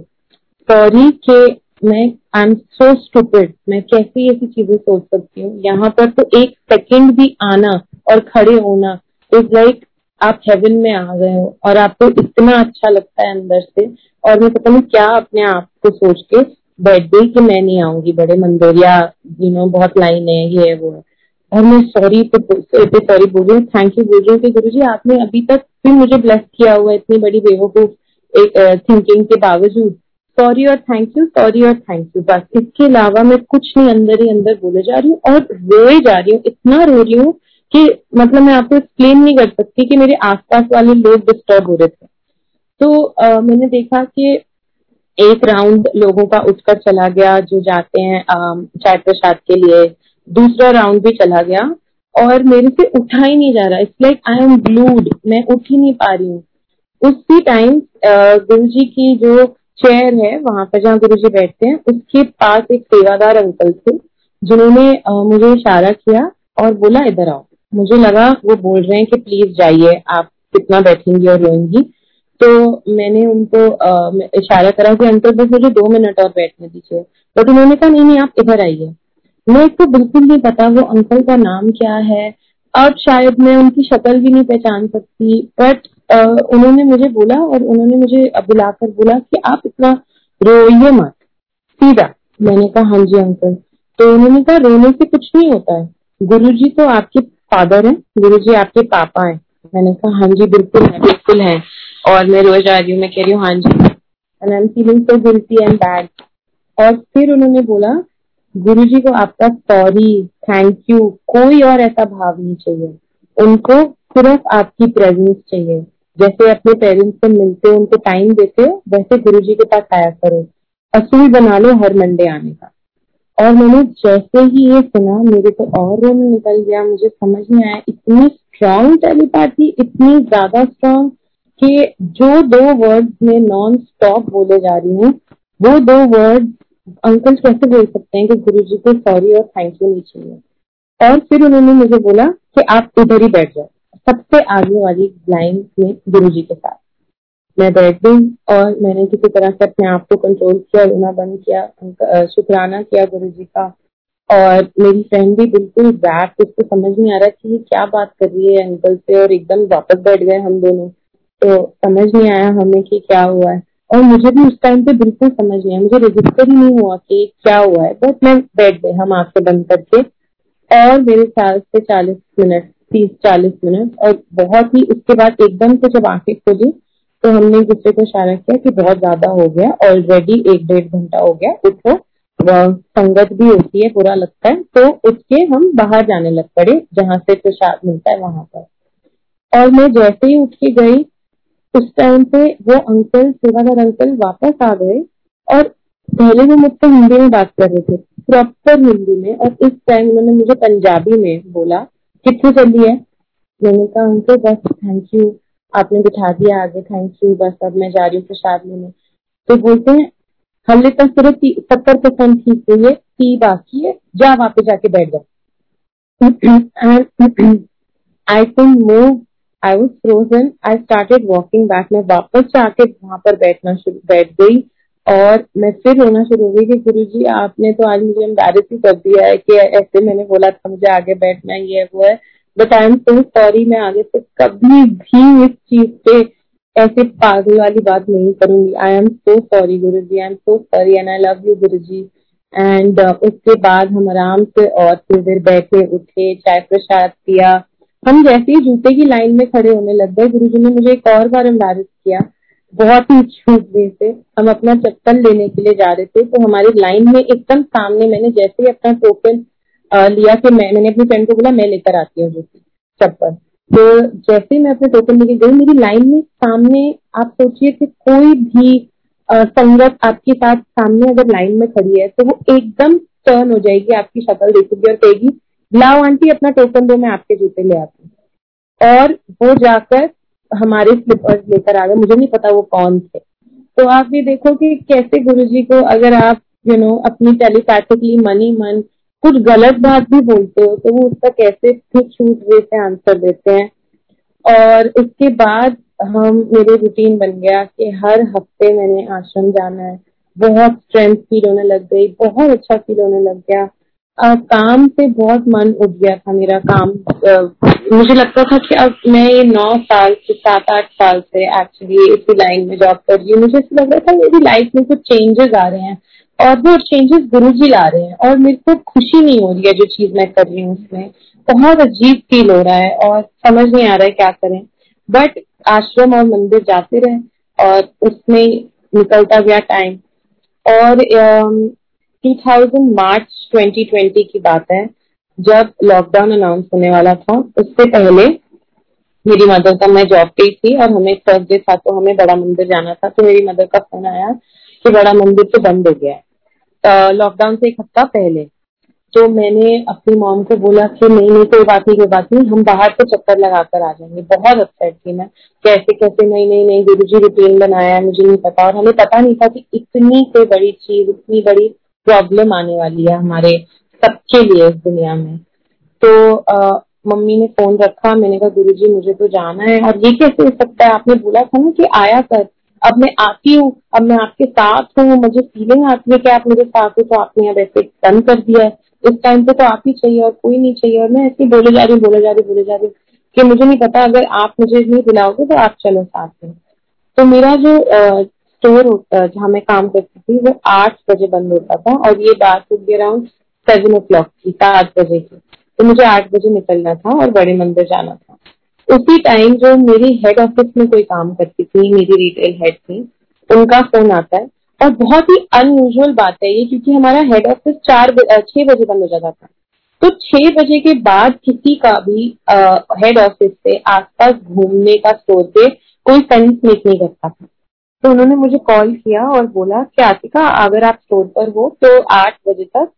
सॉरी के मैं आई एम सो स्टूपिड मैं कैसे ऐसी चीज़ें सोच सकती हूँ? यहाँ पर तो एक सेकंड भी आना और खड़े होना इज़ लाइक आप हेवन में आ गए हो और आपको इतना अच्छा लगता है अंदर से और मैं पता नहीं क्या अपने आप को सोच के बैठ गई कि मैं नहीं आऊँगी, बड़े मंदिर या यू नो बहुत लाइन है, ये है, वो है। और मैं सॉरी तो सॉरी बोल रही हूँ थैंक यू बोल रही हूँ कि गुरु जी आपने अभी तक भी मुझे ब्लेस किया हुआ इतनी बड़ी बेवकूफ़ थिंकिंग के बावजूद। सॉरी और थैंक यू सॉरी और थैंक यू बस इसके अलावा मैं कुछ नहीं अंदर ही अंदर बोले जा रही हूँ और रोए जा रही हूँ इतना रो रही हूँ कि मतलब मैं आपको एक्सप्लेन नहीं कर सकती कि मेरे आसपास वाले लोग डिस्टर्ब हो रहे थे। तो आ, मैंने देखा कि एक राउंड लोगों का उठकर चला गया जो जाते हैं चाय प्रसाद के लिए। दूसरा राउंड भी चला गया और मेरे से उठा ही नहीं जा रहा। It's like I am glued मैं उठ ही नहीं पा रही हूँ। उसी टाइम गुरु जी की जो चेयर है, वहाँ पर जहाँ गुरु जी बैठते हैं, उसके पास एक सेवादार अंकल थे, जिन्होंने मुझे इशारा किया और बोला, इधर आओ। मुझे लगा, वो बोल रहे हैं कि, प्लीज़ जाइए, आप कितना बैठेंगी और रोएँगी? तो मैंने उनको इशारा करा कि अंकल बस मुझे दो मिनट और बैठने दीजिए। बट उन्होंने कहा, नहीं नहीं, आप इधर आइए। मैं तो बिल्कुल नहीं पता, वो अंकल का नाम क्या है। अब शायद मैं उनकी शक्ल भी नहीं पहचान सकती बट उन्होंने मुझे बोला और उन्होंने मुझे बुलाकर बोला कि आप इतना रोइए मत। सीधा। मैंने कहा हाँ जी, अंकल। तो उन्होंने कहा, रोने से कुछ नहीं होता है। गुरु जी तो आपके फादर हैं गुरु जी आपके पापा हैं। मैंने कहा हाँ जी, बिल्कुल है बिल्कुल है। और मैं रोज आ रही हूँ, मैं कह रही हूँ हाँ जी। And I am feeling so guilty and bad और फिर उन्होंने बोला गुरु जी को आपका सॉरी थैंक यू कोई और ऐसा भाव नहीं चाहिए। उनको सिर्फ़ आपकी प्रेजेंस चाहिए। जैसे अपने पेरेंट्स से मिलते हो उनको टाइम देते हो वैसे गुरु जी के पास आया करो। असूल बना लो हर मंडे आने का। और मैंने जैसे ही ये सुना, मेरे तो और रोने निकल गया, मुझे समझ में आया, इतनी स्ट्रॉन्ग टेलीपैथी इतनी ज़्यादा स्ट्रॉन्ग कि जो दो वर्ड्स में नॉन स्टॉप बोले जा रही हूँ, वो दो वर्ड अंकल कैसे बोल सकते हैं कि गुरु जी को सॉरी और थैंक यू नहीं चाहिए? और फिर उन्होंने मुझे बोला कि आप इधर ही बैठ जाओ। सबसे आगे वाली लाइन में गुरु जी के साथ। मैं बैठ गई और मैंने किसी तरह से अपने आप को कंट्रोल किया, रोना बंद किया शुक्राना किया गुरु जी का। और मेरी फ्रेंड भी बिल्कुल बैठ उसको समझ नहीं आ रहा कि ये क्या बात कर रही है अंकल से और एकदम वापस बैठ गए हम दोनों। तो समझ नहीं आया हमें कि क्या हुआ है। और मुझे भी उस टाइम पे बिल्कुल समझ नहीं आया। मुझे रजिस्टर ही नहीं हुआ कि क्या हुआ है। बस मैं बैठ गई, हम आँखें बंद करके। और मेरे ख्याल से चालीस मिनट तीस चालीस मिनट और बहुत ही उसके बाद एकदम से जब आँखें खोली तो हमने एक दूसरे को इशारा किया कि बहुत ज़्यादा हो गया ऑलरेडी एक डेढ़ घंटा हो गया, उठो। संगत भी होती है बुरा लगता है तो उठ के हम बाहर जाने लग पड़े, जहाँ से प्रसाद मिलता है वहाँ पर। और मैं जैसे ही उठ के गई, उस टाइम पे वो अंकल सेवादार अंकल वापस आ गए और पहले वो मुझसे हिंदी में बात कर रहे थे प्रॉपर हिंदी में, और इस टाइम उन्होंने मुझे पंजाबी में बोला कितनी चली है? मैंने कहा, अंकल, बस थैंक यू आपने बिठा दिया आगे थैंक यू बस, अब मैं जा रही हूँ प्रसाद लेने। तो बोलते हैं, हमने तो सिर्फ़ सत्तर परसेंट ठीक हुई है ती बाकी है, जा वहाँ पे जाके बैठ जाओ I can move I was frozen I started walking back मैं वापस जाके वहाँ पर बैठना शुरू, बैठ गई। और मैं फिर रोना शुरू हो गई कि गुरु जी, आपने तो आज मुझे एम्बेरस ही कर दिया है कि ऐसे मैंने बोला था, मुझे आगे बैठना ही है, वो है। But I am so sorry मैं आगे से कभी भी इस चीज़ पे ऐसे पागल वाली बात नहीं करूँगी। आई am so sorry Guru ji I am so sorry and I love you Guru ji. And उसके बाद हम आराम से और फिर देर बैठे, उठे, चाय प्रसाद पिया। हम जैसे ही जूते की लाइन में खड़े होने लग गए, गुरु जी ने मुझे एक और बार एम्बेरस किया। बहुत ही छूट वे से हम अपना चप्पल लेने के लिए जा रहे थे। तो हमारी लाइन में एकदम सामने मैंने जैसे ही अपना टोकन लिया कि मैं, मैंने अपनी फ्रेंड को बोला, मैं लेकर आती हूँ चप्पल। तो जैसे ही मैं अपने टोकन लेके गई, मेरी लाइन में सामने आप सोचिए कि कोई भी संगत आपके साथ सामने अगर लाइन में खड़ी है तो वो एकदम टर्न हो जाएगी, आपकी शक्ल देखेगी और कहेगी, लाओ आंटी, अपना टोकन दो, मैं आपके जूते ले आती हूँ। और वो जाकर हमारे स्लीपर्स लेकर आ गए मुझे नहीं पता वो कौन थे। तो आप ये देखो कि कैसे गुरु जी को अगर आप यू you नो know, अपनी टेलीपैथिकली मनी मन कुछ गलत बात भी बोलते हो तो वो उसका कैसे छूट वे से आंसर देते हैं। और उसके बाद हम मेरे रूटीन बन गया कि हर हफ़्ते मैंने आश्रम जाना है। बहुत स्ट्रेंथ फील होने लग गई बहुत अच्छा फील होने लग गया। आ, काम से बहुत मन उठ गया था मेरा काम आ, मुझे लगता था कि अब मैं ये नौ साल से सात आठ साल से एक्चुअली इसी लाइन में जॉब कर रही हूँ। मुझे ऐसा लग रहा था मेरी लाइफ में कुछ चेंजेस आ रहे हैं और वो चेंजेस गुरु जी ला रहे हैं और मेरे को खुशी नहीं हो रही है जो चीज़ मैं कर रही हूँ उसमें। बहुत अजीब फील हो रहा है और समझ नहीं आ रहा है क्या करें। बट आश्रम और मंदिर जाते रहे और उसमें निकलता गया टाइम और टू थाउज़ेंड मार्च 2020 की बात है, जब लॉकडाउन अनाउंस होने वाला था। उससे पहले मेरी मदर का मैं जॉब पे थी और हमें थर्सडे था तो हमें बड़ा मंदिर जाना था तो मेरी मदर का फ़ोन आया कि बड़ा मंदिर तो बंद हो गया है। लॉकडाउन से एक हफ़्ता पहले तो मैंने अपनी मॉम को बोला कि नहीं नहीं, कोई बात नहीं, कोई बात नहीं, हम बाहर से चक्कर लगा कर आ जाएँगे। बहुत अपसेट थी मैं। कैसे कैसे, नहीं नहीं नहीं गुरु जी रूटीन बनाया, मुझे नहीं पता और हमें पता नहीं था कि इतनी कोई बड़ी चीज़, इतनी बड़ी प्रॉब्लम आने वाली है हमारे सबके लिए इस दुनिया में। तो आ, मम्मी ने फ़ोन रखा मैंने कहा गुरु जी मुझे तो जाना है। और ये कैसे हो सकता है? आपने बोला था ना कि आया कर। अब मैं आती हूँ अब मैं आपके साथ हूँ मुझे फीलिंग आती है कि आप मेरे साथ हो तो आपने अब ऐसे डन कर दिया है। इस टाइम पे तो आप ही चाहिए और कोई नहीं चाहिए। और मैं ऐसे बोले जा रही बोले जा रही बोले जा रही कि मुझे नहीं पता अगर आप मुझे नहीं बुलाओगे तो आप चलो साथ में। तो मेरा जो स्टोर होता जहाँ मैं काम करती थी, वो आठ बजे बंद होता था और ये बात होगी अराउंड सेवन ओ क्लॉक की सात बजे की। तो मुझे आठ बजे निकलना था और बड़े मंदिर जाना था। उसी टाइम जो मेरी हेड ऑफ़िस में कोई काम करती थी, मेरी रिटेल हेड थी, उनका फ़ोन आता है। और बहुत ही अनयूजुअल बात है ये, क्योंकि हमारा हेड ऑफ़िस चार छह बजे बंद हो जाता था। तो छह बजे के बाद किसी का भी हेड ऑफ़िस से आसपास घूमने का स्टोर कोई सेंस मेक नहीं करता था। तो उन्होंने मुझे कॉल किया और बोला कि आतिका, अगर आप स्टोर पर हो तो आठ बजे तक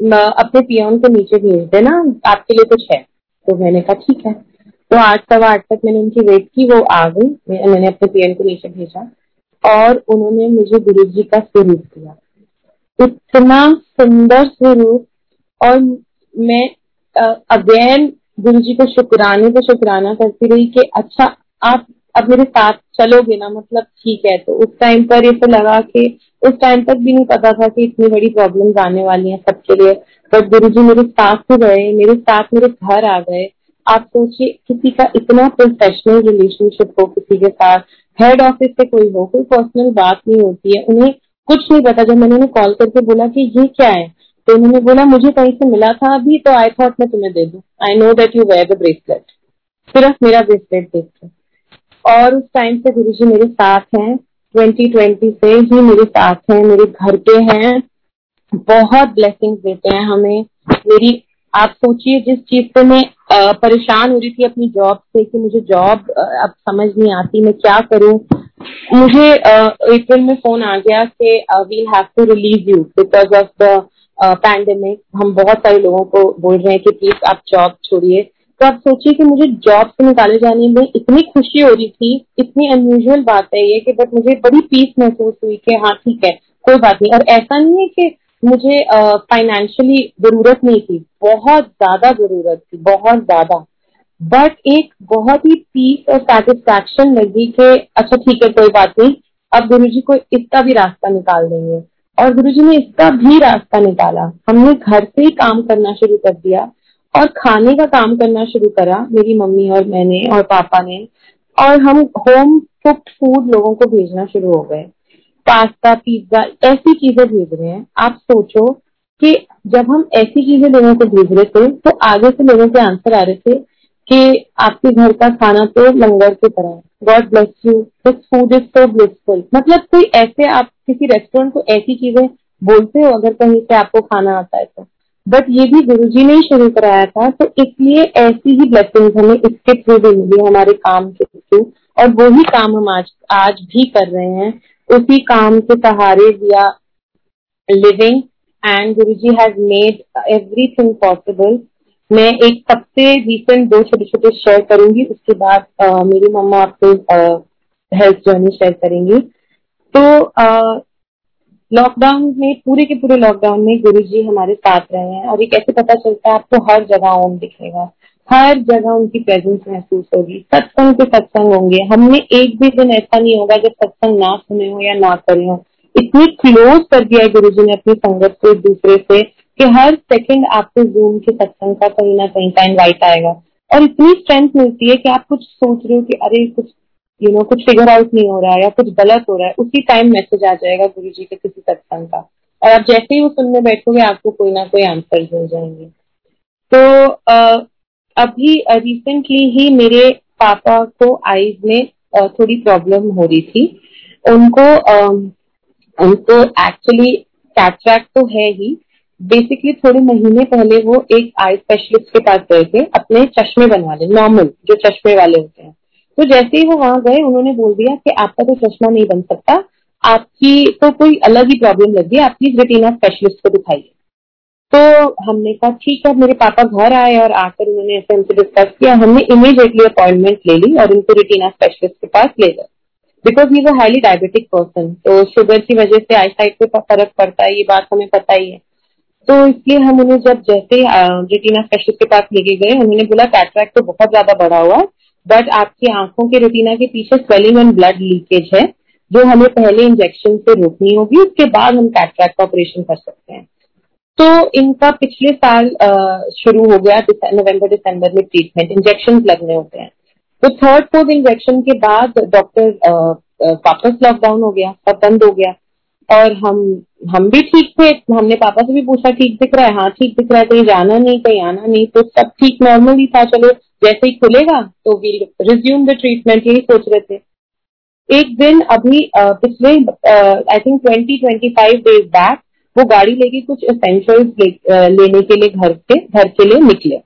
अपने पियोन को नीचे भेज देना, आपके लिए कुछ है। तो मैंने कहा, ठीक है। तो आठ, सवा आठ तक मैंने उनकी वेट की, वो आ गई। मैंने अपने पीएन को नीचे भेजा और उन्होंने मुझे गुरु जी का स्वरूप दिया। इतना सुंदर स्वरूप और मैं अगेन गुरु जी को शुक्राने को शुक्राना करती रही कि अच्छा आप अब मेरे साथ चलोगे ना मतलब ठीक है। तो उस टाइम पर ये तो लगा कि, उस टाइम तक भी नहीं पता था कि इतनी बड़ी प्रॉब्लम आने वाली है सबके लिए। बट गुरु जी मेरे साथ ही गए मेरे साथ मेरे घर आ गए। आप सोचिए, किसी का इतना प्रोफेशनल रिलेशनशिप हो किसी के साथ हेड ऑफ़िस से कोई हो, कोई पर्सनल बात नहीं होती है। उन्हें कुछ नहीं पता। जब मैंने उन्हें कॉल करके बोला कि ये क्या है तो उन्होंने बोला, मुझे कहीं से मिला था अभी तो आई थॉट मैं तुम्हें दे दू। I know that you wear the bracelet सिर्फ़ मेरा ब्रेसलेट देख के। और उस टाइम से गुरु जी मेरे साथ हैं। 2020 से ही मेरे साथ हैं, मेरे घर पे हैं। बहुत ब्लेसिंग देते हैं हमें। मेरी, आप सोचिए जिस चीज़ से मैं परेशान हो रही थी अपनी जॉब से कि मुझे जॉब अब समझ नहीं आती मैं क्या करूँ। मुझे अप्रैल में फ़ोन आ गया कि we'll have to release you because of the pandemic हम बहुत सारे लोगों को बोल रहे हैं कि प्लीज़ आप जॉब छोड़िए। तो आप सोचिए कि मुझे जॉब से निकाले जाने में इतनी खुशी हो रही थी, इतनी अनयूजल बात है ये कि बट मुझे बड़ी पीस महसूस हुई कि हाँ ठीक है, कोई बात नहीं। और ऐसा नहीं है कि मुझे फाइनेंशियली ज़रूरत नहीं थी, बहुत ज़्यादा ज़रूरत थी, बहुत ज़्यादा। बट एक बहुत ही पीस और सेटिस्फैक्शन लगी कि अच्छा ठीक है, कोई बात नहीं, अब गुरु जी को इसका भी रास्ता निकाल देंगे। और गुरु जी ने इसका भी रास्ता निकाला। हमने घर से ही काम करना शुरू कर दिया। और खाने का काम करना शुरू करा, मेरी मम्मी और मैंने और पापा ने, और हम होम कुक्ड फ़ूड लोगों को भेजना शुरू हो गए। पास्ता पिज्जा ऐसी चीज़ें भेज रहे हैं। आप सोचो कि जब हम ऐसी चीज़ें लोगों को भेज रहे थे तो आगे से लोगों के आंसर आ रहे थे कि आपके घर का खाना तो लंगर की तरह है। God bless you this food is so blissful मतलब कोई ऐसे आप किसी रेस्टोरेंट को ऐसी चीज़ें बोलते हो, अगर कहीं से आपको खाना आता है तो। बट ये भी गुरु जी ने ही शुरू कराया था तो इसलिए ऐसी ही ब्लेसिंग हमें इसके थ्रू भी मिली हमारे काम के थ्रू और वही काम हम आज आज भी कर रहे हैं। उसी काम के सहारे we are living and Guru ji has made everything possible मैं एक सबसे रिसेंट दो छोटे छोटे शेयर करूँगी उसके बाद मेरी मम्मा आपको हेल्थ जर्नी शेयर करेंगी। तो uh, लॉकडाउन में, पूरे के पूरे लॉकडाउन में गुरु जी हमारे साथ रहे हैं और ये कैसे पता चलता है? आपको हर जगह ओम दिखेगा। हर जगह उनकी प्रेजेंस महसूस होगी। सत्संग के सत्संग होंगे। हमने एक भी दिन ऐसा नहीं होगा जब सत्संग ना सुने हो या ना करे हो। इतनी क्लोज कर दिया है गुरु जी ने अपनी संगत को एक दूसरे से कि हर सेकंड आपको जूम के सत्संग का कहीं ना कहीं का इनवाइट आएगा। और इतनी स्ट्रेंथ मिलती है कि आप कुछ सोच रहे हो कि अरे कुछ यू नो कुछ फिगर आउट नहीं हो रहा है या कुछ गलत हो रहा है उसी टाइम मैसेज आ जाएगा गुरु जी के किसी सत्संग का। और आप जैसे ही वो सुनने बैठोगे आपको कोई ना कोई आंसर मिल जाएँगे। तो आ, अभी रिसेंटली ही मेरे पापा को आईज में थोड़ी प्रॉब्लम हो रही थी। उनको आ, उनको एक्चुअली कैटरैक्ट तो है ही। बेसिकली थोड़े महीने पहले वो एक आई स्पेशलिस्ट के पास गए थे अपने चश्मे बनवा बनवाने नॉर्मल जो चश्मे वाले होते हैं। तो जैसे ही वो वहाँ गए, उन्होंने बोल दिया कि आपका तो चश्मा नहीं बन सकता। आपकी तो कोई अलग ही प्रॉब्लम लग गई। आप प्लीज़ रेटिना स्पेशलिस्ट को दिखाइए। तो हमने कहा, ठीक है, मेरे पापा घर आए और आकर उन्होंने ऐसे हमसे डिस्कस किया। हमने इमीडिएटली अपॉइंटमेंट ले ली और उनको रेटिना स्पेशलिस्ट के पास ले गए। बिकॉज़ ही वो हाईली डायबिटिक पर्सन तो शुगर की वजह से आई साइड पे फ़र्क पड़ता है, ये बात हमें पता ही है। तो इसलिए हम उन्हें जब जैसे रेटिना स्पेशलिस्ट के पास लेके गए उन्होंने बोला कैटरैक्ट तो बहुत ज़्यादा बढ़ा हुआ। बट आपकी आँखों के रेटिना के पीछे स्वेलिंग एंड ब्लड लीकेज है, जो हमें पहले इंजेक्शन से रोकनी होगी, उसके बाद हम कैटरैक्ट का ऑपरेशन कर सकते हैं। तो इनका पिछले साल शुरू हो गया नवंबर दिसंबर में ट्रीटमेंट इंजेक्शन लगने होते हैं। तो थर्ड फोर्थ इंजेक्शन के बाद डॉक्टर वापस लॉकडाउन हो गया, सब बंद हो गया। और हम हम भी ठीक थे, हमने पापा से भी पूछा, ठीक दिख रहा है? हाँ ठीक दिख रहा है, कहीं जाना नहीं, कहीं आना नहीं। तो सब ठीक नॉर्मल ही था, चलो। जैसे ही खुलेगा तो वील रिज्यूम द ट्रीटमेंट यही सोच रहे थे। एक दिन अभी पिछले I think twenty twenty five days back वो गाड़ी लेके कुछ एसेंशियल्स ले, लेने के लिए घर से घर के लिए निकले।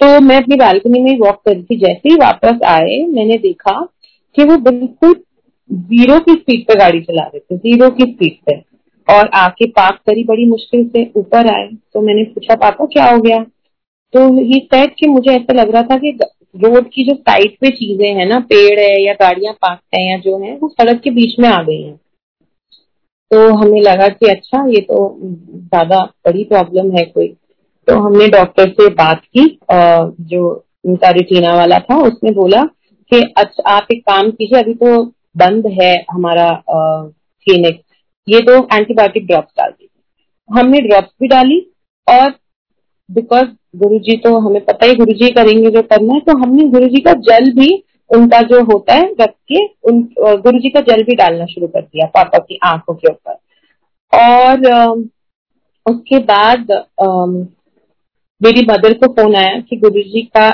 तो मैं अपनी बालकनी में वॉक कर रही थी। जैसे ही वापस आए मैंने देखा कि वो बिल्कुल ज़ीरो की स्पीड पे गाड़ी चला रहे थे ज़ीरो की स्पीड पे। और आके पार्क करी बड़ी मुश्किल से ऊपर आए। तो मैंने पूछा पापा क्या हो गया? तो ये सेट कि मुझे ऐसा लग रहा था कि रोड की जो साइड पे चीज़ें हैं ना, पेड़ है या गाड़ियाँ पार्क है या जो है, वो सड़क के बीच में आ गई हैं। तो हमें लगा कि अच्छा ये तो ज़्यादा बड़ी प्रॉब्लम है कोई। तो हमने डॉक्टर से बात की जो उनका रिटीना वाला था, उसने बोला कि अच्छा आप एक काम कीजिए, अभी तो बंद है हमारा क्लिनिक ये तो एंटीबायोटिक ड्रॉप्स डाल दी हमने ड्रॉप्स भी डाली और बिकॉज़ गुरु जी तो हमें पता ही गुरु जी करेंगे जो करना है तो हमने गुरु जी का जल भी उनका जो होता है, रख के उन गुरु जी का जल भी डालना शुरू कर दिया पापा की आँखों के ऊपर। और उसके बाद मेरी मदर को फ़ोन आया कि गुरु जी का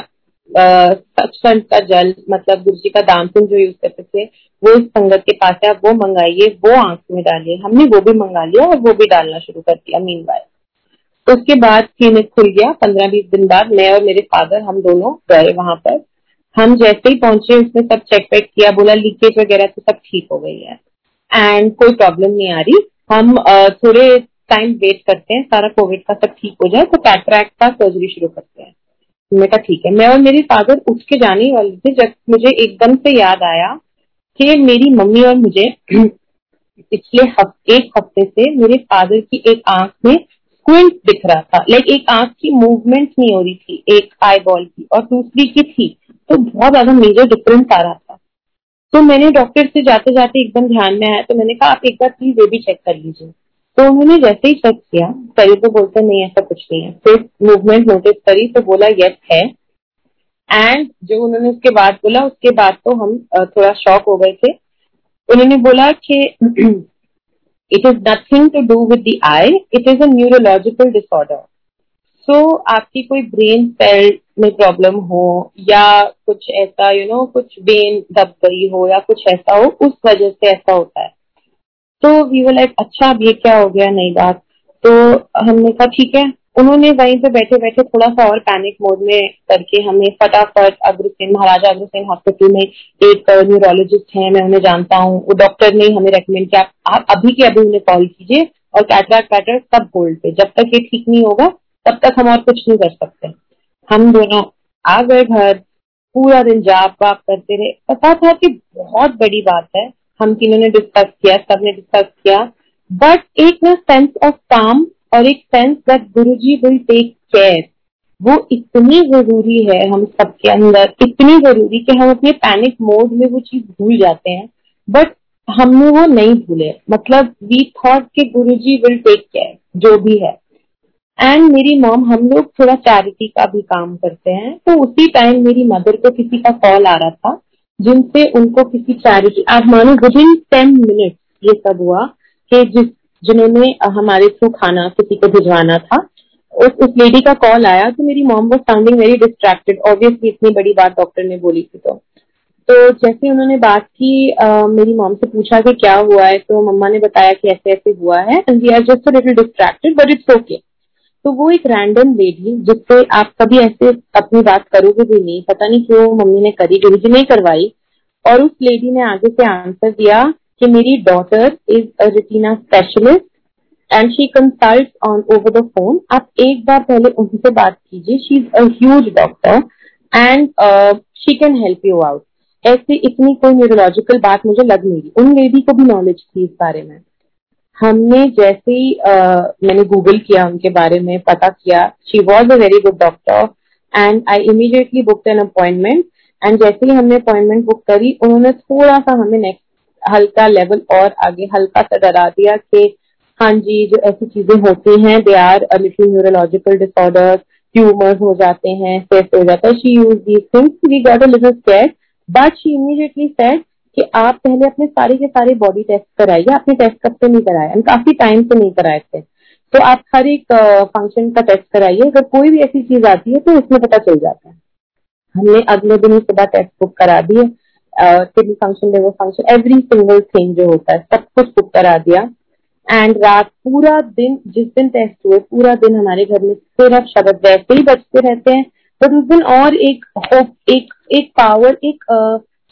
सचखंड का जल मतलब गुरु जी का दामपुन जो यूज़ करते थे, वो इस संगत के पास है वो मंगाइए, वो आँख में डालिए। हमने वो भी मंगा लिया और वो भी डालना शुरू कर दिया मीन बाय उसके बाद क्लिनिक खुल गया। पंद्रह बीस दिन बाद मैं और मेरे फादर, हम दोनों गए वहाँ पर। हम जैसे ही पहुँचे, उसने सब चेक वेक किया, बोला लीकेज वगैरह तो सब ठीक हो गई है। एंड कोई प्रॉब्लम नहीं आ रही। हम थोड़े टाइम वेट करते हैं। सारा कोविड का सब ठीक हो जाए तो कैटरैक्ट का सर्जरी शुरू करते हैं। मैं कहा, ठीक है। मैं और मेरे फादर उठ के जाने वाले थे, जब मुझे एकदम से याद आया कि मेरी मम्मी और मुझे पिछले हफ़्ते एक हफ़्ते से मेरे फादर की एक आँख में स्क्विंट दिख रहा था लाइक एक आँख की मूवमेंट नहीं हो रही थी, एक आई बॉल की और दूसरी की थी तो बहुत ज़्यादा मेजर डिफरेंस आ रहा था। तो मैंने डॉक्टर से जाते जाते एकदम ध्यान में आया तो मैंने कहा, आप एक बार प्लीज़ ये भी चेक कर लीजिए। तो उन्होंने जैसे ही चेक किया करी तो बोलते, नहीं, ऐसा कुछ नहीं है। फिर मूवमेंट नोटिस करी तो बोला यस है। एंड जो उन्होंने उसके बाद बोला, उसके बाद तो हम थोड़ा शॉक हो गए थे। उन्होंने बोला कि it is nothing to do with the eye it is a neurological disorder so आपकी कोई ब्रेन सेल में प्रॉब्लम हो या कुछ ऐसा यू you नो know, कुछ ब्रेन दब गई हो या कुछ ऐसा हो उस वजह से ऐसा होता है। तो वी वो लाइक अच्छा अब ये क्या हो गया? नई बात। तो हमने कहा ठीक है उन्होंने वहीं पे बैठे बैठे थोड़ा सा और पैनिक मोड में करके हमें फटाफट अग्रसेन, महाराजा अग्रसेन हॉस्पिटल में एक न्यूरोलॉजिस्ट है, मैं उन्हें जानता हूँ। वो डॉक्टर ने हमें रेकमेंड किया, आप अभी के अभी उन्हें कॉल कीजिए और कैटराक्ट पैटर सब होल्ड पे। जब तक ये ठीक नहीं होगा, तब तक हम और कुछ नहीं कर सकते। हम दोनों आ गए घर, पूरा दिन जाप वाप करते रहे। पता था कि बहुत बड़ी बात है। हम तीनों ने डिस्कस किया, सबने डिस्कस किया। बट एक ना सेंस ऑफ़ काम और एक sense that Guru ji will take care वो इतनी ज़रूरी है हम सबके अंदर, इतनी ज़रूरी कि हम अपने पैनिक मोड में वो चीज़ भूल जाते हैं। बट हमने वो नहीं भूले। मतलब वी थॉट कि गुरु जी विल टेक केयर जो भी है। एंड मेरी मॉम हम लोग थोड़ा चैरिटी का भी काम करते हैं। तो उसी टाइम मेरी मदर को किसी का कॉल आ रहा था, जिनसे उनको किसी चैरिटी आप मानो विद इन टेन मिनट ये सब हुआ कि जिस जिन्होंने हमारे थ्रू खाना किसी को भिजवाना था। उस उस लेडी का कॉल आया तो मेरी मॉम वो साउंडिंग वेरी डिस्ट्रैक्टेड ऑब्वियसली इतनी बड़ी बात डॉक्टर ने बोली थी तो। तो जैसे उन्होंने बात की आ, मेरी मॉम से पूछा कि क्या हुआ है तो मम्मा ने बताया कि ऐसे ऐसे हुआ है। And we are just little distracted but it's okay तो वो एक रैंडम लेडी जिससे आप कभी ऐसे अपनी बात करोगे भी नहीं। पता नहीं क्यों मम्मी ने करी गुरु जी नहीं करवाई। और उस लेडी ने आगे से आंसर दिया कि मेरी daughter is a retina specialist and she consult on over the phone आप एक बार पहले उनसे बात कीजिए। She is a huge doctor and she can help you out ऐसे इतनी कोई न्यूरोलॉजिकल बात मुझे लग नहीं रही। उन लेडी को भी नॉलेज थी इस बारे में। हमने जैसे ही uh, मैंने गूगल किया उनके बारे में पता किया she was a very good doctor and I immediately book an appointment and जैसे ही हमने अपॉइंटमेंट बुक करी उन्होंने थोड़ा सा हमें नेक्स्ट हल्का लेवल और आगे हल्का सा डरा दिया कि हाँ जी, जो ऐसी चीज़ें होती हैं they are little neurological disorder tumours हो जाते हैं टेस्ट हो जाता है। She use these things we got a little but she immediately said कि आप पहले अपने सारे के सारे बॉडी टेस्ट कराइए। आपने टेस्ट कब से नहीं कराया? काफ़ी टाइम से नहीं कराए थे। तो आप हर एक फ़ंक्शन का टेस्ट कराइए। अगर कोई भी ऐसी चीज़ आती है तो उसमें पता चल जाता है। हमने अगले दिन ही सुबह टेस्ट बुक करा दिए। Kidney function liver function every single thing जो होता है, सब कुछ बुक करा दिया। एंड रात पूरा दिन, जिस दिन टेस्ट हुए, पूरा दिन हमारे घर में सिर्फ़ शब्द, वैसे ही बचते रहते हैं। बट उस दिन और एक होप एक एक पावर एक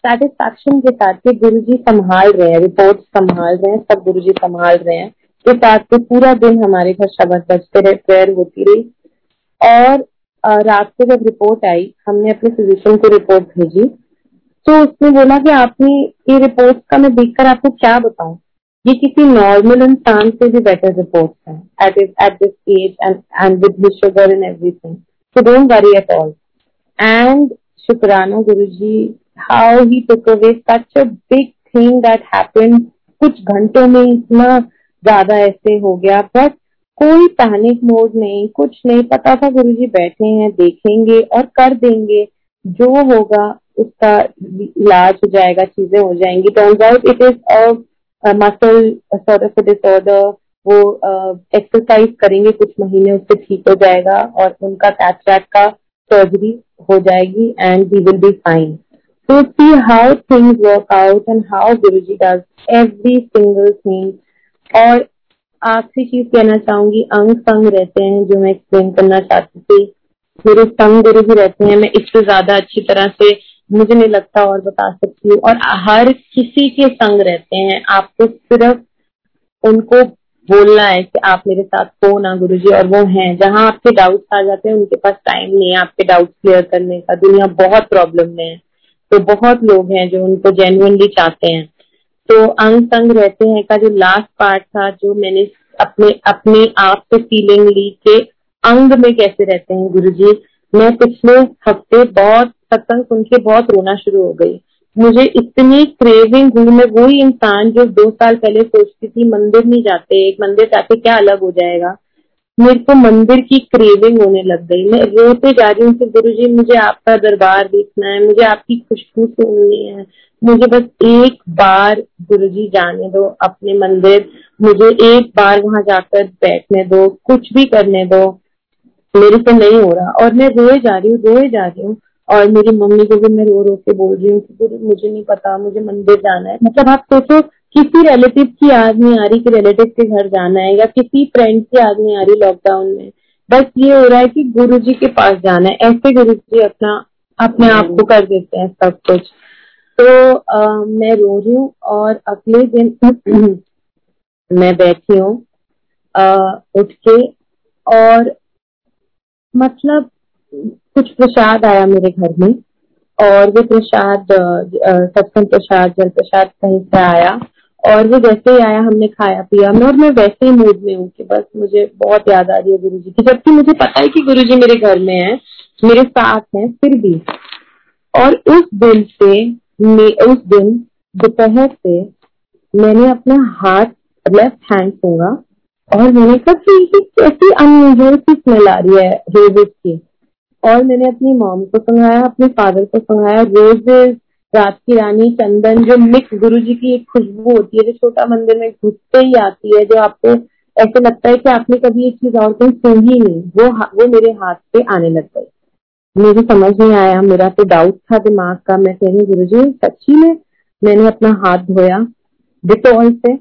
सेटिस्फैक्शन के साथ के गुरु जी संभाल रहे हैं रिपोर्ट संभाल रहे हैं, सब गुरु जी संभाल रहे हैं। के साथ पूरा दिन हमारे घर शब्द बजते रहे प्रेयर होती रही। और रात को जब रिपोर्ट आई, हमने अपने फिजिशियन को रिपोर्ट भेजी। तो उसने बोला कि आपने ये रिपोर्ट का मैं देखकर आपको क्या बताऊँ? ये किसी नॉर्मल इंसान से भी बेटर रिपोर्ट है at at this age and and with his sugar and everything so don't worry at all and शुक्राना Guru ji how he took away such a big thing that happened कुछ घंटों में इतना ज़्यादा ऐसे हो गया बट कोई पैनिक मोड नहीं, कुछ नहीं पता था गुरु जी बैठे हैं, देखेंगे और कर देंगे, जो होगा उसका इलाज हो जाएगा चीज़ें हो जाएँगी। Turns out it is muscle sort of disorder वो एक्सरसाइज uh, करेंगे कुछ महीने उससे ठीक हो जाएगा और उनका कैटरैक्ट का सर्जरी हो जाएगी and we will be fine तो see how things work out and how Guru ji does every single thing और आखिरी चीज़ कहना चाहूँगी अंग संग रहते हैं जो मैं एक्सप्लेन करना चाहती थी। मेरे संग गुरु भी रहते हैं मैं इससे ज़्यादा अच्छी तरह से मुझे नहीं लगता और बता सकती हूँ। और हर किसी के संग रहते हैं। आपको सिर्फ़ उनको बोलना है कि आप मेरे साथ हो ना गुरु जी और वो हैं। जहाँ आपके डाउट्स आ जाते हैं, उनके पास टाइम नहीं है आपके डाउट्स क्लियर करने का। दुनिया बहुत प्रॉब्लम में है। तो बहुत लोग हैं जो उनको जेन्युइनली चाहते हैं। तो अंग संग रहते हैं का जो लास्ट पार्ट था, जो मैंने अपने अपने आप से फीलिंग ली के अंग में कैसे रहते हैं गुरु जी मैं पिछले हफ़्ते बहुत सत्संग सुन के बहुत रोना शुरू हो गई। मुझे इतनी क्रेविंग हुई, मैं वही इंसान जो दो साल पहले सोचती थी, मंदिर नहीं जाते, एक मंदिर जाके क्या अलग हो जाएगा? मेरे को मंदिर की क्रेविंग होने लग गई। मैं रोते जा रही हूँ गुरु जी मुझे आपका दरबार देखना है, मुझे आपकी खुशबू सुननी है। मुझे बस एक बार गुरु जी जाने दो, अपने मंदिर, मुझे एक बार वहाँ जाकर बैठने दो, कुछ भी करने दो। मेरे से नहीं हो रहा। और मैं रोए जा रही हूँ, रोए जा रही हूँ। और मेरी मम्मी को भी मैं रो रो के बोल रही हूँ कि गुरु मुझे नहीं पता मुझे मंदिर जाना है। मतलब आप सोचो किसी रिलेटिव की याद नहीं आ रही कि रिलेटिव के घर जाना है या किसी फ्रेंड की याद नहीं आ रही लॉकडाउन में। बस ये हो रहा है कि गुरु जी के पास जाना है। ऐसे गुरु जी अपना अपने आप को कर देते हैं सब कुछ। तो आ, मैं रो रही हूँ और अगले दिन मैं बैठी हूँ उठ के और मतलब कुछ प्रसाद आया मेरे घर में, और वो प्रसाद सत्संग प्रसाद, जल प्रसाद कहीं से आया, और वो जैसे ही आया, हमने खाया, पिया। मैं और मैं वैसे ही मूड में हूँ कि बस मुझे बहुत याद आ रही है गुरु जी की। जबकि मुझे पता है कि गुरु जी मेरे घर में है, मेरे साथ हैं, फिर भी। और उस दिन से उस दिन दोपहर से मैंने अपना हाथ लेफ़्ट हैंड होगा और मैंने कहा कि कैसी अनयूजल सी स्मेल आ रही है रोजेस की और मैंने अपनी मॉम को सुनाया, अपने फादर को सुनाया। रोजेस रात की रानी चंदन जो मिक्स गुरु जी की एक खुशबू होती है, जो छोटा मंदिर में घुसते ही आती है, जो आपको ऐसे लगता है कि आपने कभी ये चीज़ और कहीं सुन नहीं, वो वो मेरे हाथ पे आने लग गई। मुझे समझ नहीं आया, मेरा तो डाउट था दिमाग का। मैं कह रही गुरु जी सच्ची में मैंने अपना हाथ धोया डिटोल से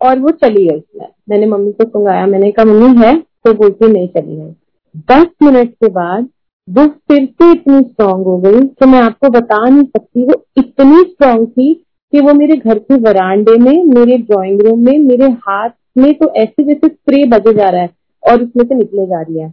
और वो चली गई। मैंने मम्मी को सुंगाया मैंने कहा, मम्मी, है? तो बोलती, नहीं चली गई दस मिनट के बाद वो फिर से इतनी स्ट्रांग हो गई कि मैं आपको बता नहीं सकती वो इतनी स्ट्रांग थी कि वो मेरे घर के वरांडे में, मेरे ड्राइंग रूम में, मेरे हाथ में तो ऐसे जैसे स्प्रे बजे जा रहा है और उसमें से निकले जा रही है।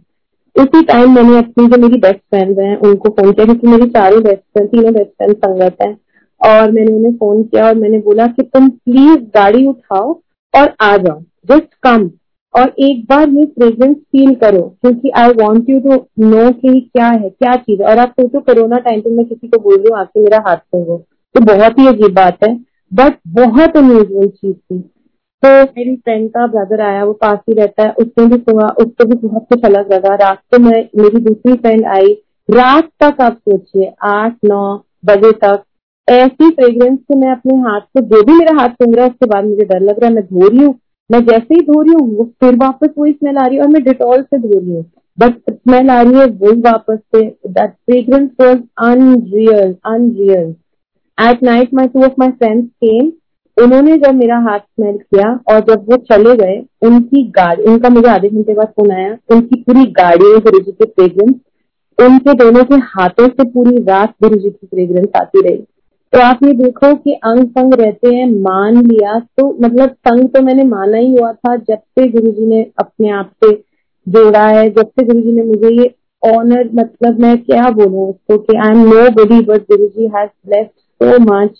उसी टाइम मैंने अपनी जो मेरी बेस्ट फ्रेंड है, उनको फ़ोन किया क्योंकि मेरी सारी बेस्ट फ्रेंड तीनों बेस्ट फ्रेंड संगत है। और मैंने उन्हें फ़ोन किया और मैंने बोला कि तुम प्लीज़ गाड़ी उठाओ और आ जाओ जस्ट कम और एक बार ये फ्रेग्रेंस फील करो, क्योंकि I want you to know कि क्या है, क्या चीज़ और आप सोचो, कोरोना टाइम पे मैं किसी को बोल रही हूँ आके मेरा हाथ खोलो तो बहुत ही अजीब बात है। बट बहुत अनयूजल चीज़ थी। तो मेरी फ्रेंड का ब्रदर आया, वो पास ही रहता है, उसने भी सुना, उसको भी बहुत कुछ अलग लगा। रात को मैं, मेरी दूसरी फ्रेंड आई, रात तक आप सोचिए, आठ, नौ बजे तक, ऐसी फ्रेग्रेंस से मैं अपने हाथ को, जो भी मेरा हाथ सूंघ रहा है, उसके बाद मुझे डर लग रहा है, मैं धो रही हूँ। मैं जैसे ही धो रही हूँ वो फिर वापस वही स्मेल आ रही है और मैं डिटॉल से धो रही हूँ। बट स्मेल आ रही है वही वापस से that fragrance was unreal unreal at night my two of my friends came उन्होंने जब मेरा हाथ स्मेल किया, और जब वो चले गए, उनकी गाड़ी, उनका मुझे आधे घंटे बाद फ़ोन आया, उनकी पूरी गाड़ी में गुरु जी की फ्रेग्रेंस उनके दोनों के हाथों से पूरी रात गुरु जी की फ्रेग्रेंस आती रही। तो आप ये देखो कि अंग संग रहते हैं, मान लिया। तो मतलब संग तो मैंने माना ही हुआ था जब से गुरु जी ने अपने आप से जोड़ा है, जब से गुरु जी ने मुझे ये ऑनर मतलब मैं क्या बोलूँ उसको कि I am nobody but Guru ji has blessed so much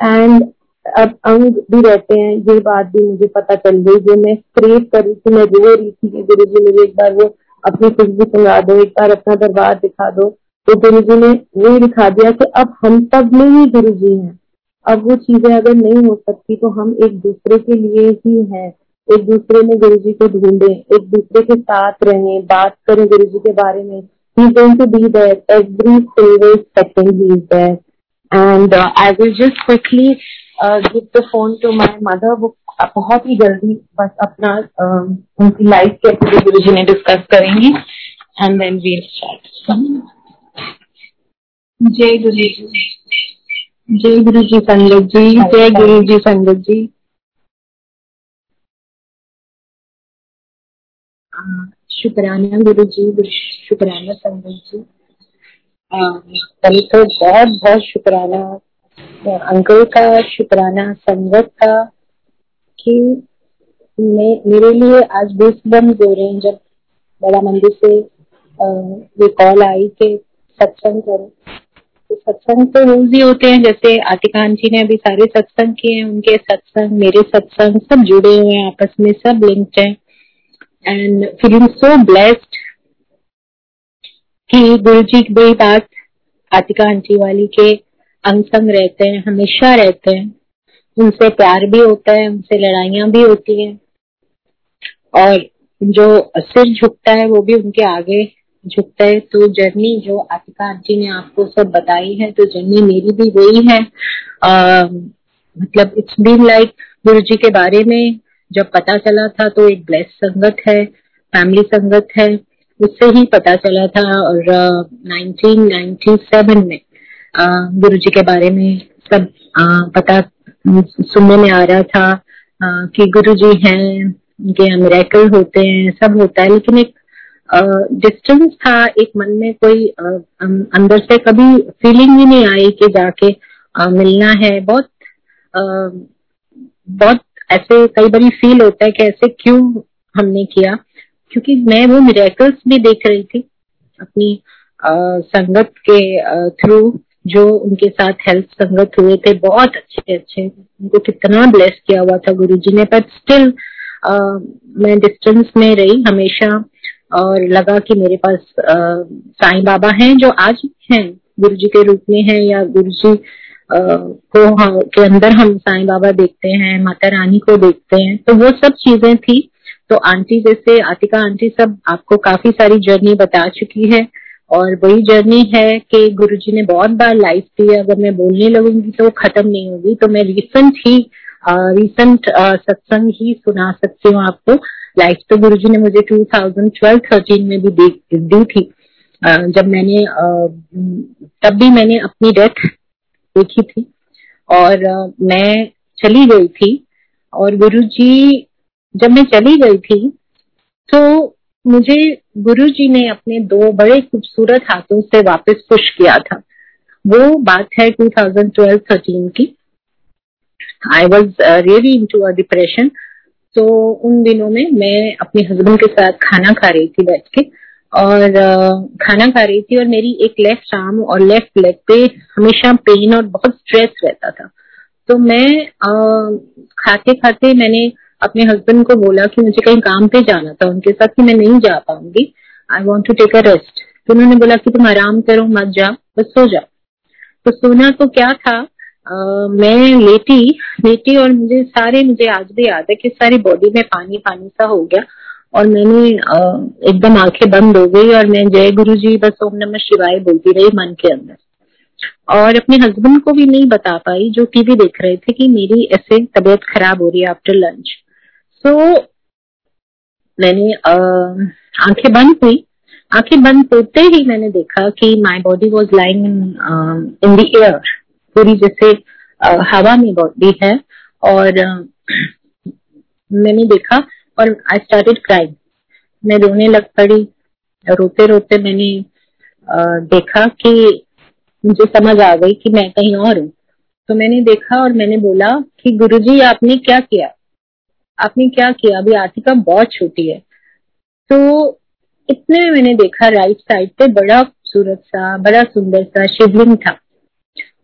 and अब अंग भी रहते हैं। ये बात भी मुझे पता चल गई। जो मैं क्रेव कर रही थी, मैं रो रही थी कि गुरु जी मुझे एक बार वो अपनी खुशबू सुना दो, एक बार अपना दरबार दिखा दो। तो गुरु जी ने वही दिखा दिया कि अब हम सब में ही गुरु जी हैं। अब वो चीज़ें अगर नहीं हो सकती तो हम एक दूसरे के लिए ही हैं। एक दूसरे में गुरु जी को ढूंढे एक दूसरे के साथ रहें बात करें गुरु जी के बारे में। To be there every single second he is there. And uh, I will just quickly uh, give the phone to my mother. वो बहुत ही जल्दी बस अपना uh, उनकी लाइफ कैसे गुरु जी ने डिस्कस करेंगी। एंड देन वील स्टार्ट जय गुरु जी। जय गुरु जी संगत जी, जय गुरु जी संगत जी। शुक्राना गुरु जी शुक्राना संगत जी। कल तो बहुत बहुत शुक्राना। अंकल का शुक्राना, संगत का, कि मेरे लिए आज बीस बम हो रहे हैं, जब बड़ा मंदिर से ये कॉल आई कि सत्संग करो। तो सत्संग तो रोज ही होते हैं, जैसे आतिका जी ने अभी सारे सत्संग किए हैं, उनके सत्संग, मेरे सत्संग सब जुड़े हुए हैं, आपस में सब लिंक्ड हैं। एंड फीलिंग सो ब्लेस्ड कि गुरु जी की वही बात आतिका आंटी वाली के अंग संग रहते हैं, हमेशा रहते हैं। उनसे प्यार भी होता है, उनसे लड़ाइयाँ भी होती हैं। और जो सिर झुकता है, वो भी उनके आगे झुकता है तो जर्नी जो आतिका आंटी ने आपको सब बताई है तो जर्नी मेरी भी वही है। आ, मतलब इट्स बीन लाइक गुरु जी के बारे में जब पता चला था तो एक ब्लेस संगत है फैमिली संगत है उससे ही पता चला था और नाइन्टी सेवन में गुरु जी के बारे में सब आ, पता सुनने में आ रहा था आ, कि गुरु जी हैं उनके मेरेकल होते हैं सब होता है लेकिन एक डिस्टेंस था, एक मन में कोई अंदर से कभी फीलिंग ही नहीं आई कि जाके मिलना है। बहुत बहुत ऐसे कई बार फील होता है कि ऐसे क्यों हमने किया? क्योंकि मैं वो मिरेकल्स भी देख रही थी अपनी संगत के थ्रू जो उनके साथ हेल्थ संगत हुए थे। बहुत अच्छे अच्छे। उनको कितना ब्लेस किया हुआ था गुरु जी ने बट स्टिल मैं डिस्टेंस में रही हमेशा। और लगा कि मेरे पास साईं बाबा हैं जो आज हैं गुरु जी के रूप में है या गुरु जी को हाँ, के अंदर हम साईं बाबा देखते हैं माता रानी को देखते हैं। तो वो सब चीज़ें थी। तो आंटी जैसे आतिका आंटी सब आपको काफ़ी सारी जर्नी बता चुकी है। और वही जर्नी है कि गुरु जी ने बहुत बार लाइफ दी अगर मैं बोलने लगूँगी तो खत्म नहीं होगी। तो मैं रिसेंट ही रिसेंट सत्संग ही सुना सकती हूँ आपको। लाइफ तो गुरु ने मुझे 2012-13 में भी दी, थी। जब मैंने तब भी मैंने अपनी डेथ देखी थी। और मैं चली गई थी। और गुरु जी जब मैं चली गई थी तो मुझे गुरु जी ने अपने दो बड़े खूबसूरत हाथों से वापस पुश किया था। वो बात है 2012-13 की। I was really into a depression तो उन दिनों में मैं अपने हस्बैंड के साथ खाना खा रही थी बैठ के। और खाना खा रही थी और मेरी एक लेफ़्ट आर्म और लेफ़्ट लेग पे हमेशा पेन और बहुत स्ट्रेस रहता था। तो मैं आ, खाते खाते मैंने अपने हस्बैंड को बोला कि मुझे कहीं काम पे जाना था उनके साथ कि मैं नहीं जा पाऊँगी। I want to take a rest तो उन्होंने बोला कि तुम आराम करो मत जा बस सो जाओ। तो सोना तो क्या था? मैं लेटी लेटी और मुझे सारे, मुझे आज भी याद है कि सारी बॉडी में पानी पानी सा हो गया और मैंने एकदम आँखें बंद हो गई और मैं जय गुरु जी बस ओम नमः शिवाय बोलती रही मन के अंदर। और अपने हस्बैंड को भी नहीं बता पाई, जो टीवी देख रहे थे कि मेरी ऐसे तबीयत खराब हो रही है आफ्टर लंच सो मैंने आँखें बंद हुई। आँखें बंद होते ही मैंने देखा कि my body was lying in the air पूरी जैसे हवा में बॉडी है और मैंने देखा और आई स्टार्टेड क्राइम मैं रोने लग पड़ी। रोते रोते मैंने देखा कि मुझे समझ आ गई कि मैं कहीं और हूँ। तो मैंने देखा और मैंने बोला कि गुरुजी, आपने क्या किया? आपने क्या किया? अभी आतिका बहुत छोटी है। तो इतने में मैंने देखा राइट साइड पे बड़ा खूबसूरत सा, बड़ा सुंदर सा शिवलिंग था।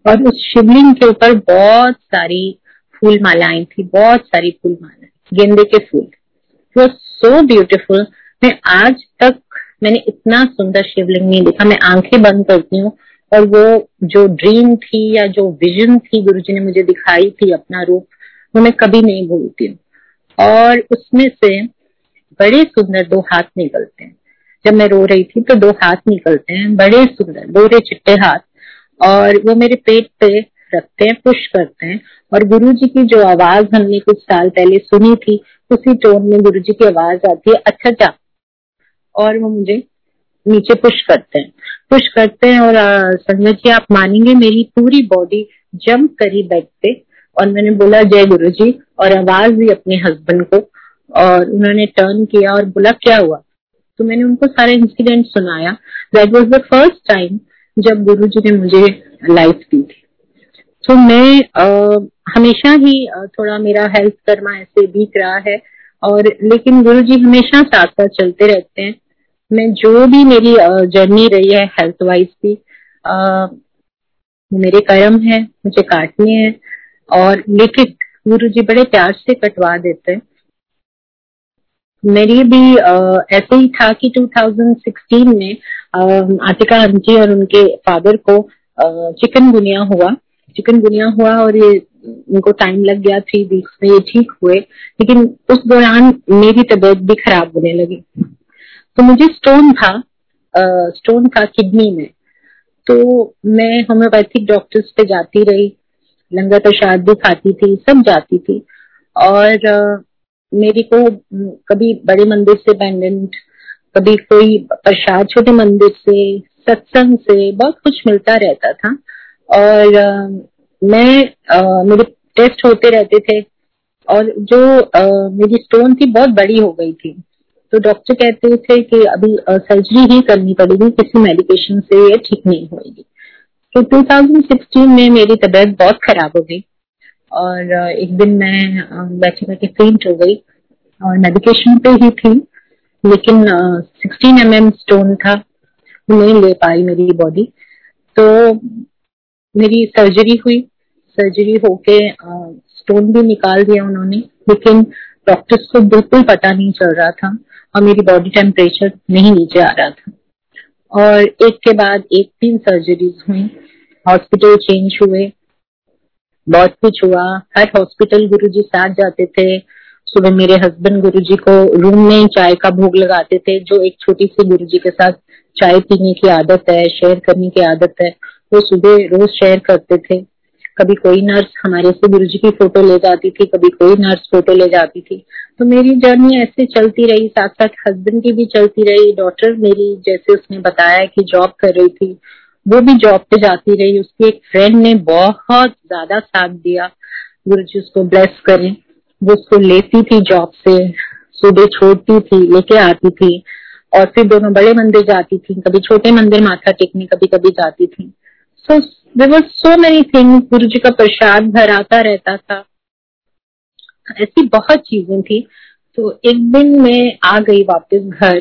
और उस शिवलिंग के ऊपर बहुत सारी फूल मालाएँ थी, बहुत सारी फूल मालाएँ, गेंदे के फूल। वो सो ब्यूटीफुल मैं आज तक मैंने इतना सुंदर शिवलिंग नहीं देखा। मैं आँखें बंद करती हूँ और वो जो ड्रीम थी या जो विजन थी गुरु जी ने मुझे दिखाई थी अपना रूप, वो मैं कभी नहीं भूलती हूँ। और उसमें से बड़े सुंदर दो हाथ निकलते हैं। जब मैं रो रही थी तो दो हाथ निकलते हैं, बड़े सुंदर, गोरे चिट्टे हाथ। और वो मेरे पेट पे रखते हैं पुश करते हैं। और गुरु जी की जो आवाज़ हमने कुछ साल पहले सुनी थी, उसी टोन में गुरु जी की आवाज़ आती है अच्छा क्या और वो मुझे नीचे पुश करते हैं। पुश करते हैं और संजय जी, आप मानेंगे मेरी पूरी बॉडी जंप करी बेड पे। और मैंने बोला, जय गुरु जी और आवाज़ दी अपने हस्बैंड को। और उन्होंने टर्न किया और बोला, क्या हुआ? तो मैंने उनको सारे इंसिडेंट सुनाया। That was the first time जब गुरु जी ने मुझे लाइफ दी थी। तो मैं आ, हमेशा ही थोड़ा मेरा हेल्थ कर्मा ऐसे बीत रहा है और लेकिन गुरु जी हमेशा साथ साथ चलते रहते हैं। मैं जो भी मेरी जर्नी रही है हेल्थ वाइज भी मेरे कर्म है मुझे काटने हैं और लेकिन गुरु जी बड़े प्यार से कटवा देते हैं। मेरी भी आ, ऐसे ही था कि 2016 में आतिका आंटी और उनके फादर को चिकन गुनिया हुआ। चिकन गुनिया हुआ और ये, उनको टाइम लग गया थ्री वीक्स में, ये ठीक हुए। लेकिन उस दौरान मेरी तबीयत भी खराब होने लगी। तो मुझे स्टोन था स्टोन था किडनी में। तो मैं होम्योपैथिक डॉक्टर्स पे जाती रही। लंगर प्रसाद भी खाती थी, सब जाती थी। और मेरी को कभी बड़े मंदिर से पेंडेंट कभी कोई प्रसाद छोटे मंदिर से सत्संग से बहुत कुछ मिलता रहता था। और मैं आ, मेरे टेस्ट होते रहते थे और जो आ, मेरी स्टोन थी बहुत बड़ी हो गई थी। तो डॉक्टर कहते थे कि अभी सर्जरी ही करनी पड़ेगी किसी मेडिकेशन से ये ठीक नहीं होगी तो 2016 में मेरी तबीयत बहुत खराब हो गई और एक दिन मैं बैठे बैठे फेंट हो गई और मेडिकेशन पे ही थी। लेकिन सिक्सटीन एम एम स्टोन था। नहीं ले पाई मेरी बॉडी तो मेरी सर्जरी हुई। सर्जरी होके स्टोन भी निकाल दिया उन्होंने। लेकिन डॉक्टर्स को बिल्कुल पता नहीं चल रहा था और मेरी बॉडी टेम्परेचर नहीं नीचे आ रहा था। और एक के बाद एक तीन सर्जरीज हुई। हॉस्पिटल चेंज हुए। बहुत कुछ हुआ। हर हॉस्पिटल गुरुजी साथ जाते थे। सुबह मेरे हस्बैंड गुरुजी को रूम में चाय का भोग लगाते थे, जो एक छोटी सी गुरुजी के साथ चाय पीने की आदत है शेयर करने की आदत है, वो सुबह रोज शेयर करते थे। कभी कोई नर्स हमारे से गुरु जी की फ़ोटो ले जाती थी, कभी कोई नर्स फ़ोटो ले जाती थी। तो मेरी जर्नी ऐसे चलती रही साथ साथ हस्बैंड की भी चलती रही डॉटर मेरी जैसे उसने बताया कि जॉब कर रही थी, वो भी जॉब पे जाती रही। उसकी एक फ्रेंड ने बहुत ज़्यादा साथ दिया गुरु जी उसको ब्लेस करें। वो उसको लेती थी जॉब से, सुबह छोड़ती थी, लेके आती थी और फिर दोनों बड़े मंदिर जाती थी, कभी छोटे मंदिर माथा टेकने कभी कभी जाती थी। सो देर सो मेनी थिंग्स गुरु जी का प्रसाद भर आता रहता था। ऐसी बहुत चीज़ें थी। तो एक दिन मैं आ गई वापस घर।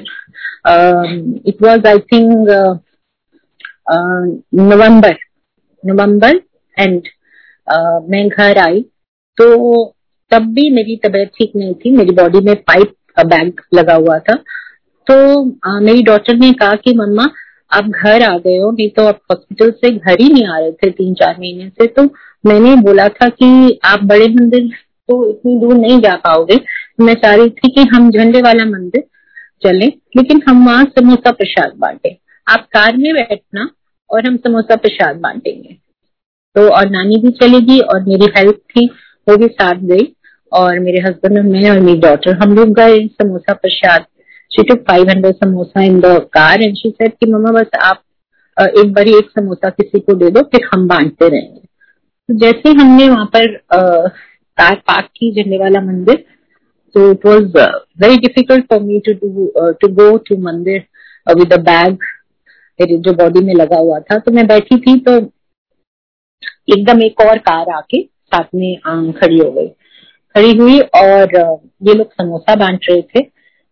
It was I think November November and मैं घर आई। तो तब भी मेरी तबीयत ठीक नहीं थी। मेरी बॉडी में पाइप का बैग लगा हुआ था। तो uh, मेरी डॉक्टर ने कहा कि मम्मा आप घर आ गए हो नहीं तो आप हॉस्पिटल से घर ही नहीं आ रहे थे तीन चार महीने से। तो मैंने बोला था कि आप बड़े मंदिर तो इतनी दूर नहीं जा पाओगे। मैं चाह रही थी कि हम झंडे वाला मंदिर चले लेकिन हम वहाँ समोसा प्रसाद बांटे। आप कार में बैठना और हम समोसा प्रसाद बांटेंगे। तो और नानी भी चलेगी और मेरी हेल्प थी वो भी साथ गई। और मेरे हस्बैंड और मैं और मेरी डॉटर हम लोग गए समोसा प्रसाद। She took 500 samosa in the car and she said कि, मम्मा, बस आप एक बारी एक समोसा किसी को दे दो, फिर हम बांटते रहेंगे। तो जैसे हमने वहाँ पर कार पार्क की झंडे वाला मंदिर तो it was very difficult for me to do to go to mandir with a bag जो बॉडी में लगा हुआ था। तो मैं बैठी थी तो एकदम एक और कार आके साथ में खड़ी हो गई। खड़ी हुई और ये लोग समोसा बांट रहे थे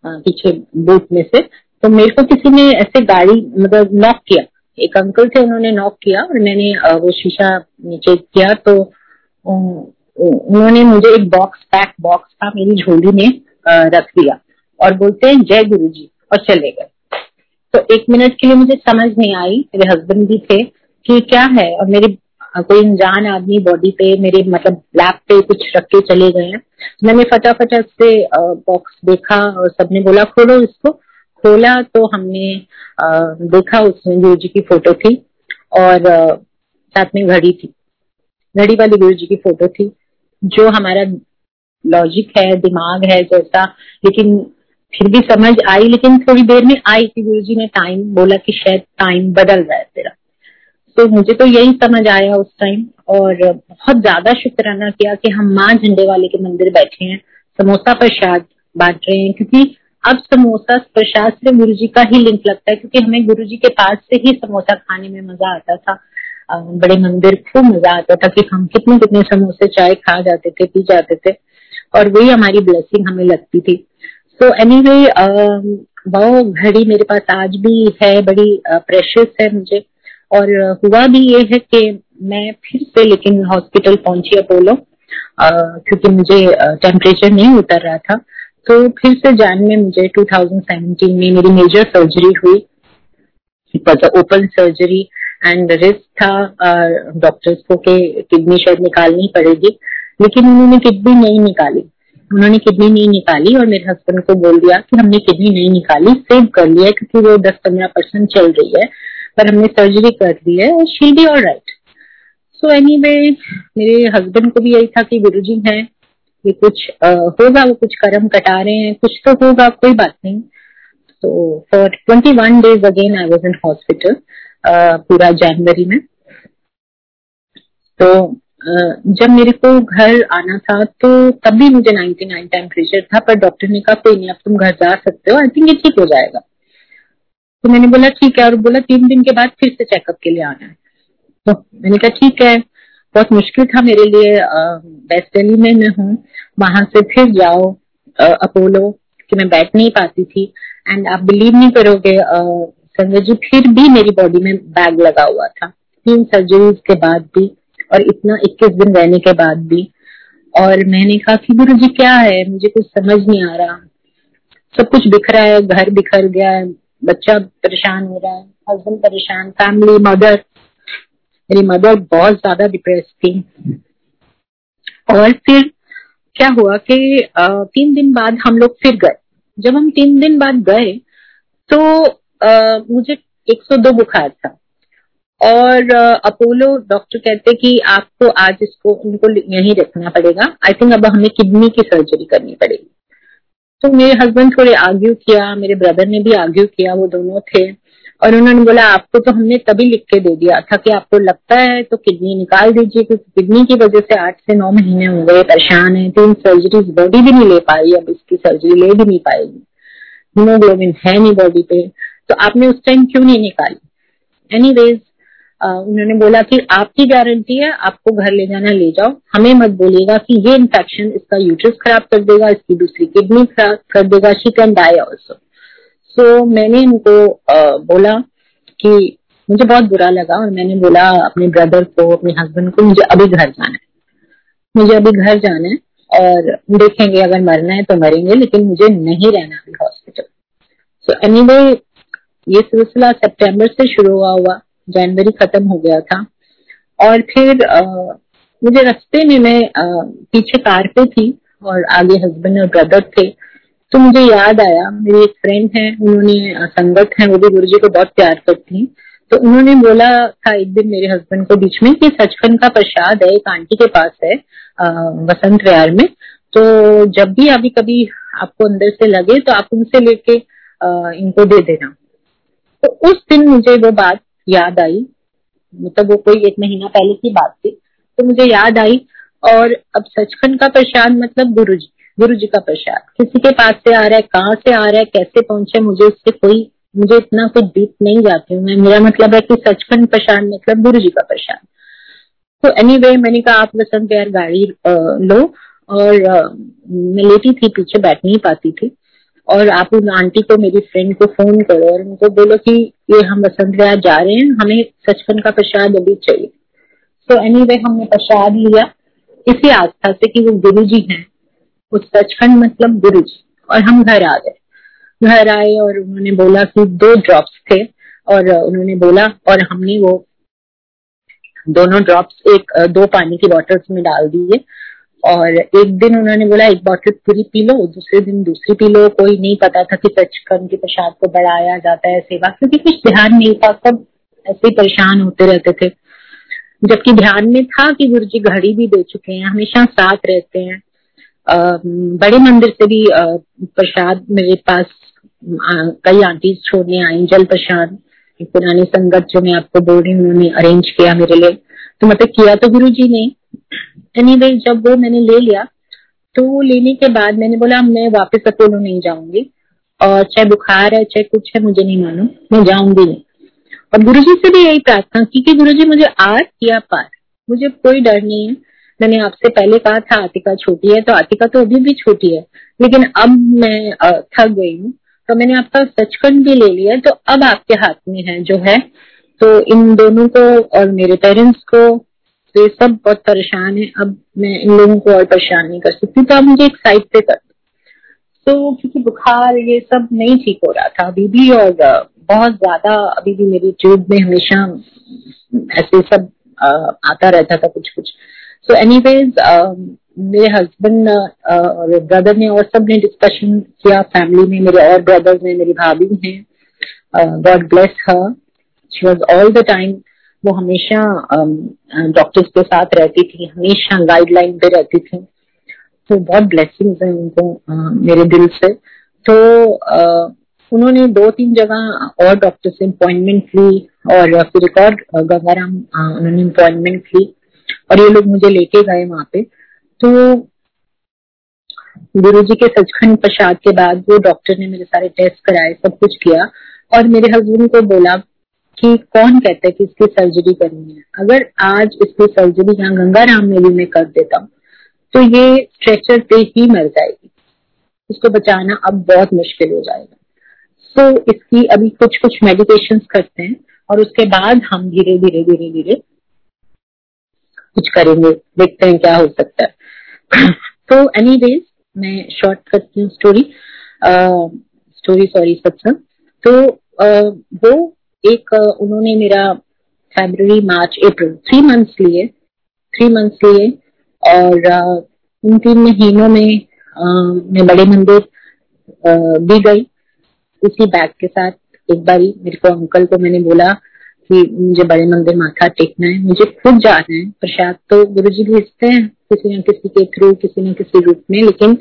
पीछे बूथ में से। तो मेरे को किसी ने ऐसे गाड़ी मतलब नॉक किया। एक अंकल थे, उन्होंने नॉक किया और मैंने वो शीशा नीचे किया। तो उन्होंने मुझे एक बॉक्स पैक बॉक्स था, मेरी झोली में रख दिया और बोलते हैं, जय गुरु जी और चले गए। तो एक मिनट के लिए मुझे समझ नहीं आई। मेरे हस्बैंड भी थे कि क्या है और मेरे कोई अनजान आदमी बॉडी पे मेरे मतलब लैप पे कुछ रख के चले गए हैं। मैंने फटाफट से बॉक्स देखा और सबने बोला, खोलो इसको। खोला तो हमने देखा उसमें गुरु जी की फ़ोटो थी और साथ में घड़ी थी। घड़ी वाली गुरु जी की फ़ोटो थी, जो हमारा लॉजिक है, दिमाग है जैसा, लेकिन फिर भी समझ आई, लेकिन थोड़ी देर में आई कि गुरु जी ने टाइम बोला कि शायद टाइम बदल रहा है तेरा। तो मुझे तो यही समझ आया उस टाइम और बहुत ज़्यादा शुक्राना किया कि हम माँ झंडे वाले के मंदिर बैठे हैं। समोसा प्रसाद बांट रहे हैं क्योंकि अब समोसा प्रसाद से गुरु जी का ही लिंक लगता है क्योंकि हमें गुरु जी के पास से ही समोसा खाने में मज़ा आता था। बड़े मंदिर खूब मज़ा आता था कि हम कितने कितने समोसे चाय खा जाते थे, पी जाते थे और वही हमारी ब्लेसिंग हमें लगती थी। सो एनी वे वो घड़ी मेरे पास आज भी है, बड़ी प्रेशियस है मुझे। और हुआ भी ये है कि मैं फिर से लेकिन हॉस्पिटल पहुँची अपोलो क्योंकि मुझे टेम्परेचर नहीं उतर रहा था। तो फिर से जान में मुझे 2017 में मेरी मेजर सर्जरी हुई। ओपन सर्जरी एंड रिस्क था डॉक्टर्स को के किडनी शायद निकालनी पड़ेगी, लेकिन उन्होंने किडनी नहीं निकाली। उन्होंने किडनी नहीं निकाली और मेरे हस्बैंड को बोल दिया कि हमने किडनी नहीं निकाली सेव कर लिया क्योंकि वो दस पंद्रह परसेंट चल रही है। पर हमने सर्जरी कर दी है और she be all right so any मेरे हस्बैंड को भी यही था कि गुरु जी है, ये कुछ होगा, वो कुछ कर्म कटा रहे हैं, कुछ तो होगा, कोई बात नहीं. तो for twenty one days again I was in hospital पूरा जनवरी में. तो जब मेरे को घर आना था तो तब भी मुझे 99 टेम्परेचर था, पर डॉक्टर ने कहा, कोई नहीं, अब तुम घर जा सकते हो आई थिंक ये ठीक हो जाएगा. तो मैंने बोला, ठीक है, और बोला, तीन दिन के बाद फिर से चेकअप के लिए आना है। तो मैंने कहा, ठीक है, बहुत मुश्किल था मेरे लिए वेस्ट दिल्ली में मैं हूँ, वहाँ से फिर जाओ अपोलो, कि मैं बैठ नहीं पाती थी। एंड आप बिलीव नहीं करोगे संजय जी, फिर भी मेरी बॉडी में बैग लगा हुआ था। तीन सर्जरीज के बाद भी, और इतना इक्कीस दिन रहने के बाद भी। और मैंने कहा कि गुरु जी, क्या है? मुझे कुछ समझ नहीं आ रहा। सब कुछ बिखरा है, घर बिखर गया है। बच्चा परेशान हो रहा है हस्बैंड परेशान फैमिली मदर मेरी मदर बहुत ज़्यादा डिप्रेस थी। और फिर क्या हुआ कि तीन दिन बाद हम लोग फिर गए। जब हम तीन दिन बाद गए तो आ, मुझे 102 बुखार था। और अपोलो डॉक्टर कहते कि आपको आज इसको उनको यहीं रखना पड़ेगा। आई थिंक अब हमें किडनी की सर्जरी करनी पड़ेगी। तो मेरे हस्बैंड थोड़े आर्ग्यू किया, मेरे ब्रदर ने भी आर्ग्यू किया, वो दोनों थे। और उन्होंने बोला, आपको तो हमने तभी लिख के दे दिया था कि आपको लगता है तो किडनी निकाल दीजिए, क्योंकि किडनी की वजह से आठ से नौ महीने हो गए, परेशान है, तीन सर्जरीज बॉडी भी नहीं ले पाई, अब इसकी सर्जरी ले भी नहीं पाएगी। हीमोग्लोबिन है नहीं बॉडी पे तो आपने उस टाइम क्यों नहीं निकाली? एनी उन्होंने बोला कि आपकी गारंटी है, आपको घर ले जाना, ले जाओ। हमें मत बोलिएगा कि ये इन्फेक्शन इसका यूट्रस खराब कर देगा, इसकी दूसरी किडनी खराब कर देगा she can die also so मैंने उनको बोला कि मुझे बहुत बुरा लगा और मैंने बोला अपने ब्रदर को, अपने हस्बैंड को, मुझे अभी घर जाना है। मुझे अभी घर जाना है और देखेंगे अगर मरना है तो मरेंगे, लेकिन मुझे नहीं रहना अभी हॉस्पिटल सो एनी ये सिलसिला सितंबर से शुरू हुआ हुआ। जनवरी खत्म हो गया था। और फिर आ, मुझे रास्ते में मैं आ, पीछे कार पे थी और आगे हस्बैंड और ब्रदर थे। तो मुझे याद आया मेरी एक फ्रेंड है उन्होंने संगत है वो भी गुरु जी को बहुत प्यार करती है। तो उन्होंने बोला था एक दिन मेरे हस्बैंड को बीच में कि सचखंड का प्रसाद है एक आंटी के पास है वसंत विहार में। तो जब भी अभी कभी आपको अंदर से लगे तो आप उनसे लेके इनको दे देना। तो उस दिन मुझे वो बात याद आई। मतलब वो कोई एक महीना पहले की बात थी। तो मुझे याद आई और अब सचखंड का प्रसाद मतलब गुरु जी गुरु जी का प्रसाद। किसी के पास से आ रहा है कहाँ से आ रहा है कैसे पहुँचे मुझे उससे कोई मुझे इतना कुछ डीप नहीं जाती हूँ। मेरा मतलब है कि सचखंड प्रसाद मतलब गुरु जी का प्रसाद। तो एनी anyway, मैंने कहा आप वसंत विहार गाड़ी लो। और आ, मैं लेटी थी पीछे बैठ नहीं पाती थी। और आप उन आंटी को मेरी फ्रेंड को फ़ोन करो और उनको बोलो कि ये हम वसंत विहार जा रहे हैं हमें सचखंड का प्रसाद अभी चाहिए। तो एनी anyway, हमने प्रसाद लिया। इसी आस्था से कि वो गुरु जी हैं। वो सचखंड मतलब गुरु जी और हम घर आ गए। घर आए और उन्होंने बोला कि दो ड्रॉप्स थे और उन्होंने बोला और हमने वो दोनों ड्रॉप्स एक दो पानी की बॉटल्स में डाल दिए। और एक दिन उन्होंने बोला, एक बॉटल पूरी पी लो, दूसरे दिन दूसरी पी लो, कोई नहीं पता था कि सचखंड के प्रसाद को बढ़ाया जाता है, सेवा, क्योंकि कुछ ध्यान नहीं था, सब ऐसे परेशान होते रहते थे। जबकि ध्यान में था कि गुरु जी घड़ी भी दे चुके हैं, हमेशा साथ रहते हैं। बड़े मंदिर से भी प्रसाद मेरे पास कई आंटी छोड़ने आई, जल प्रसाद, पुरानी संगत जो मैं आपको बोल रही हूँ, उन्होंने अरेंज किया मेरे लिए। तो मतलब किया तो गुरु जी ने एनी anyway, जब वो मैंने ले लिया तो लेने के बाद मैंने बोला मैं वापस अपोलो नहीं जाऊँगी। और चाहे बुखार है चाहे कुछ है मुझे नहीं मालूम। मैं जाऊँगी नहीं। और गुरु जी से भी यही प्रार्थना की कि गुरु जी मुझे आर किया पार। मुझे कोई डर नहीं है। मैंने आपसे पहले कहा था आतिका छोटी है तो आतिका तो अभी भी छोटी है। लेकिन अब मैं थक गई हूँ। तो मैंने आपका सचखंड भी ले लिया तो अब आपके हाथ में है जो है। तो इन दोनों को और मेरे पेरेंट्स को तो ये सब बहुत परेशान है। अब मैं इन लोगों को और परेशान नहीं कर सकती। तो आप मुझे एक साइड पे कर तो क्योंकि बुखार ये सब नहीं ठीक हो रहा था अभी भी और बहुत ज़्यादा अभी भी मेरी ट्यूब में हमेशा ऐसे सब आता रहता था कुछ कुछ सो एनी एनीवेज मेरे हस्बैंड और ब्रदर ने और सबने डिस्कशन किया। फैमिली में मेरे और ब्रदर्स ने मेरी भाभी हैं। God bless her she was all the time वो हमेशा डॉक्टर्स के साथ रहती थी, हमेशा गाइडलाइन पे रहती थी। तो बहुत ब्लेसिंग्स है उनको मेरे दिल से। तो उन्होंने दो तीन जगह और डॉक्टर से अपॉइंटमेंट ली और फिर एक और गंगाराम उन्होंने अपॉइंटमेंट ली और ये लोग मुझे लेके गए वहाँ पे। तो गुरु जी के सचखंड प्रसाद के बाद वो डॉक्टर ने मेरे सारे टेस्ट कराए, सब कुछ किया और मेरे हस्बैंड को बोला कि कौन कहता है कि इसकी सर्जरी करनी है। अगर आज इसकी सर्जरी यहाँ गंगाराम में भी मैं कर देता हूँ तो ये स्ट्रेचर पे ही मर जाएगी। इसको बचाना अब बहुत मुश्किल हो जाएगा। तो इसकी अभी कुछ कुछ मेडिटेशन करते हैं और उसके बाद हम धीरे धीरे धीरे धीरे कुछ करेंगे देखते हैं क्या हो सकता है। तो एनी मैं शॉर्ट करती हूँ स्टोरी स्टोरी सॉरी सत्संग तो uh, वो एक उन्होंने मेरा February March April three months लिए थ्री मंथ्स लिए और उन तीन महीनों में मैं बड़े मंदिर भी गई उसी बैग के साथ। एक बारी मेरे को अंकल को मैंने बोला कि मुझे बड़े मंदिर माथा टेकना है मुझे खुद जाना है प्रसाद तो गुरु जी भेजते हैं किसी न किसी के थ्रू किसी न किसी रूप में लेकिन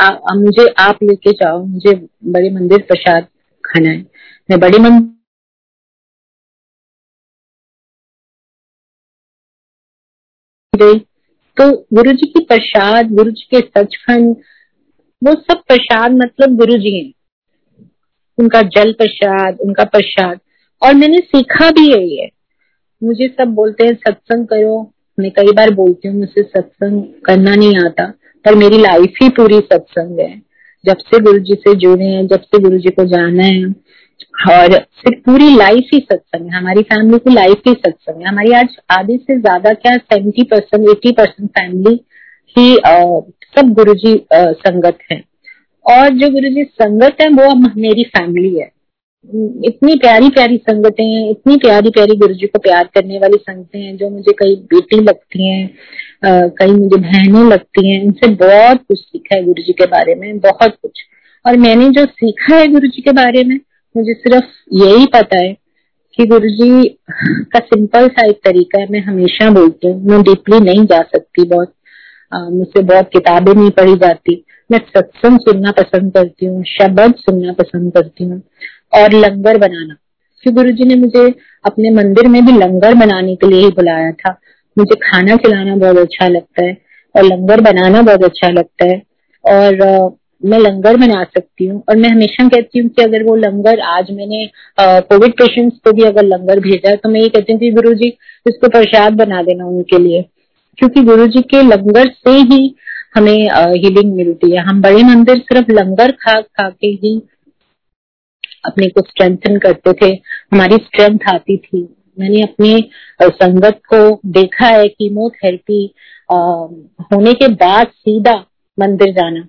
आ, मुझे आप लेके जाओ मुझे बड़े मंदिर प्रसाद खाना है। मैं बड़े मंदिर गई। तो गुरु जी की प्रसाद गुरु जी के सचखंड, वो सब प्रसाद मतलब गुरु जी हैं। उनका जल प्रसाद, उनका प्रसाद। और मैंने सीखा भी यही है मुझे सब बोलते हैं, सत्संग करो। मैं कई बार बोलती हूँ, मुझसे सत्संग करना नहीं आता। पर मेरी लाइफ ही पूरी सत्संग है। जब से गुरु जी से जुड़े हैं, जब से गुरु जी को जाना है और फिर पूरी लाइफ ही सत्संग है। हमारी फैमिली की लाइफ ही सत्संग है। हमारी आज आधे से ज़्यादा क्या seventy percent eighty percent family ही सब गुरु जी संगत है। और जो गुरु जी संगत है, वो अब मेरी फैमिली है। इतनी प्यारी प्यारी संगतें हैं, इतनी प्यारी प्यारी गुरु जी को प्यार करने वाली संगतें हैं, जो मुझे कई बेटी लगती हैं कई मुझे बहनें लगती हैं। इनसे बहुत कुछ सीखा है गुरु जी के बारे में, बहुत कुछ। और मैंने जो सीखा है गुरु जी के बारे में मुझे सिर्फ़ यही पता है कि गुरु जी का सिंपल सा एक तरीका है, मैं हमेशा बोलती हूँ, मैं डीपली नहीं जा सकती बहुत। मुझसे बहुत किताबें नहीं पढ़ी जाती। मैं सत्संग सुनना पसंद करती हूँ, शब्द सुनना पसंद करती हूँ और लंगर बनाना। कि गुरु जी ने मुझे अपने मंदिर में भी लंगर बनाने के लिए ही बुलाया था। मुझे खाना खिलाना बहुत अच्छा लगता है और लंगर बनाना बहुत अच्छा लगता है। और मैं लंगर बना सकती हूँ और मैं हमेशा कहती हूँ कि अगर वो लंगर आज मैंने कोविड पेशेंट्स को भी अगर लंगर भेजा है तो मैं ये कहती हूँ कि गुरु जी, इसको प्रसाद बना देना उनके लिए। क्योंकि गुरु जी के लंगर से ही हमें हीलिंग मिलती है। हम बड़े मंदिर सिर्फ़ लंगर खा खा के ही अपने को स्ट्रेंथन करते थे। हमारी स्ट्रेंथ आती थी। मैंने अपने संगत को देखा है कीमोथेरेपी होने के बाद सीधा मंदिर जाना।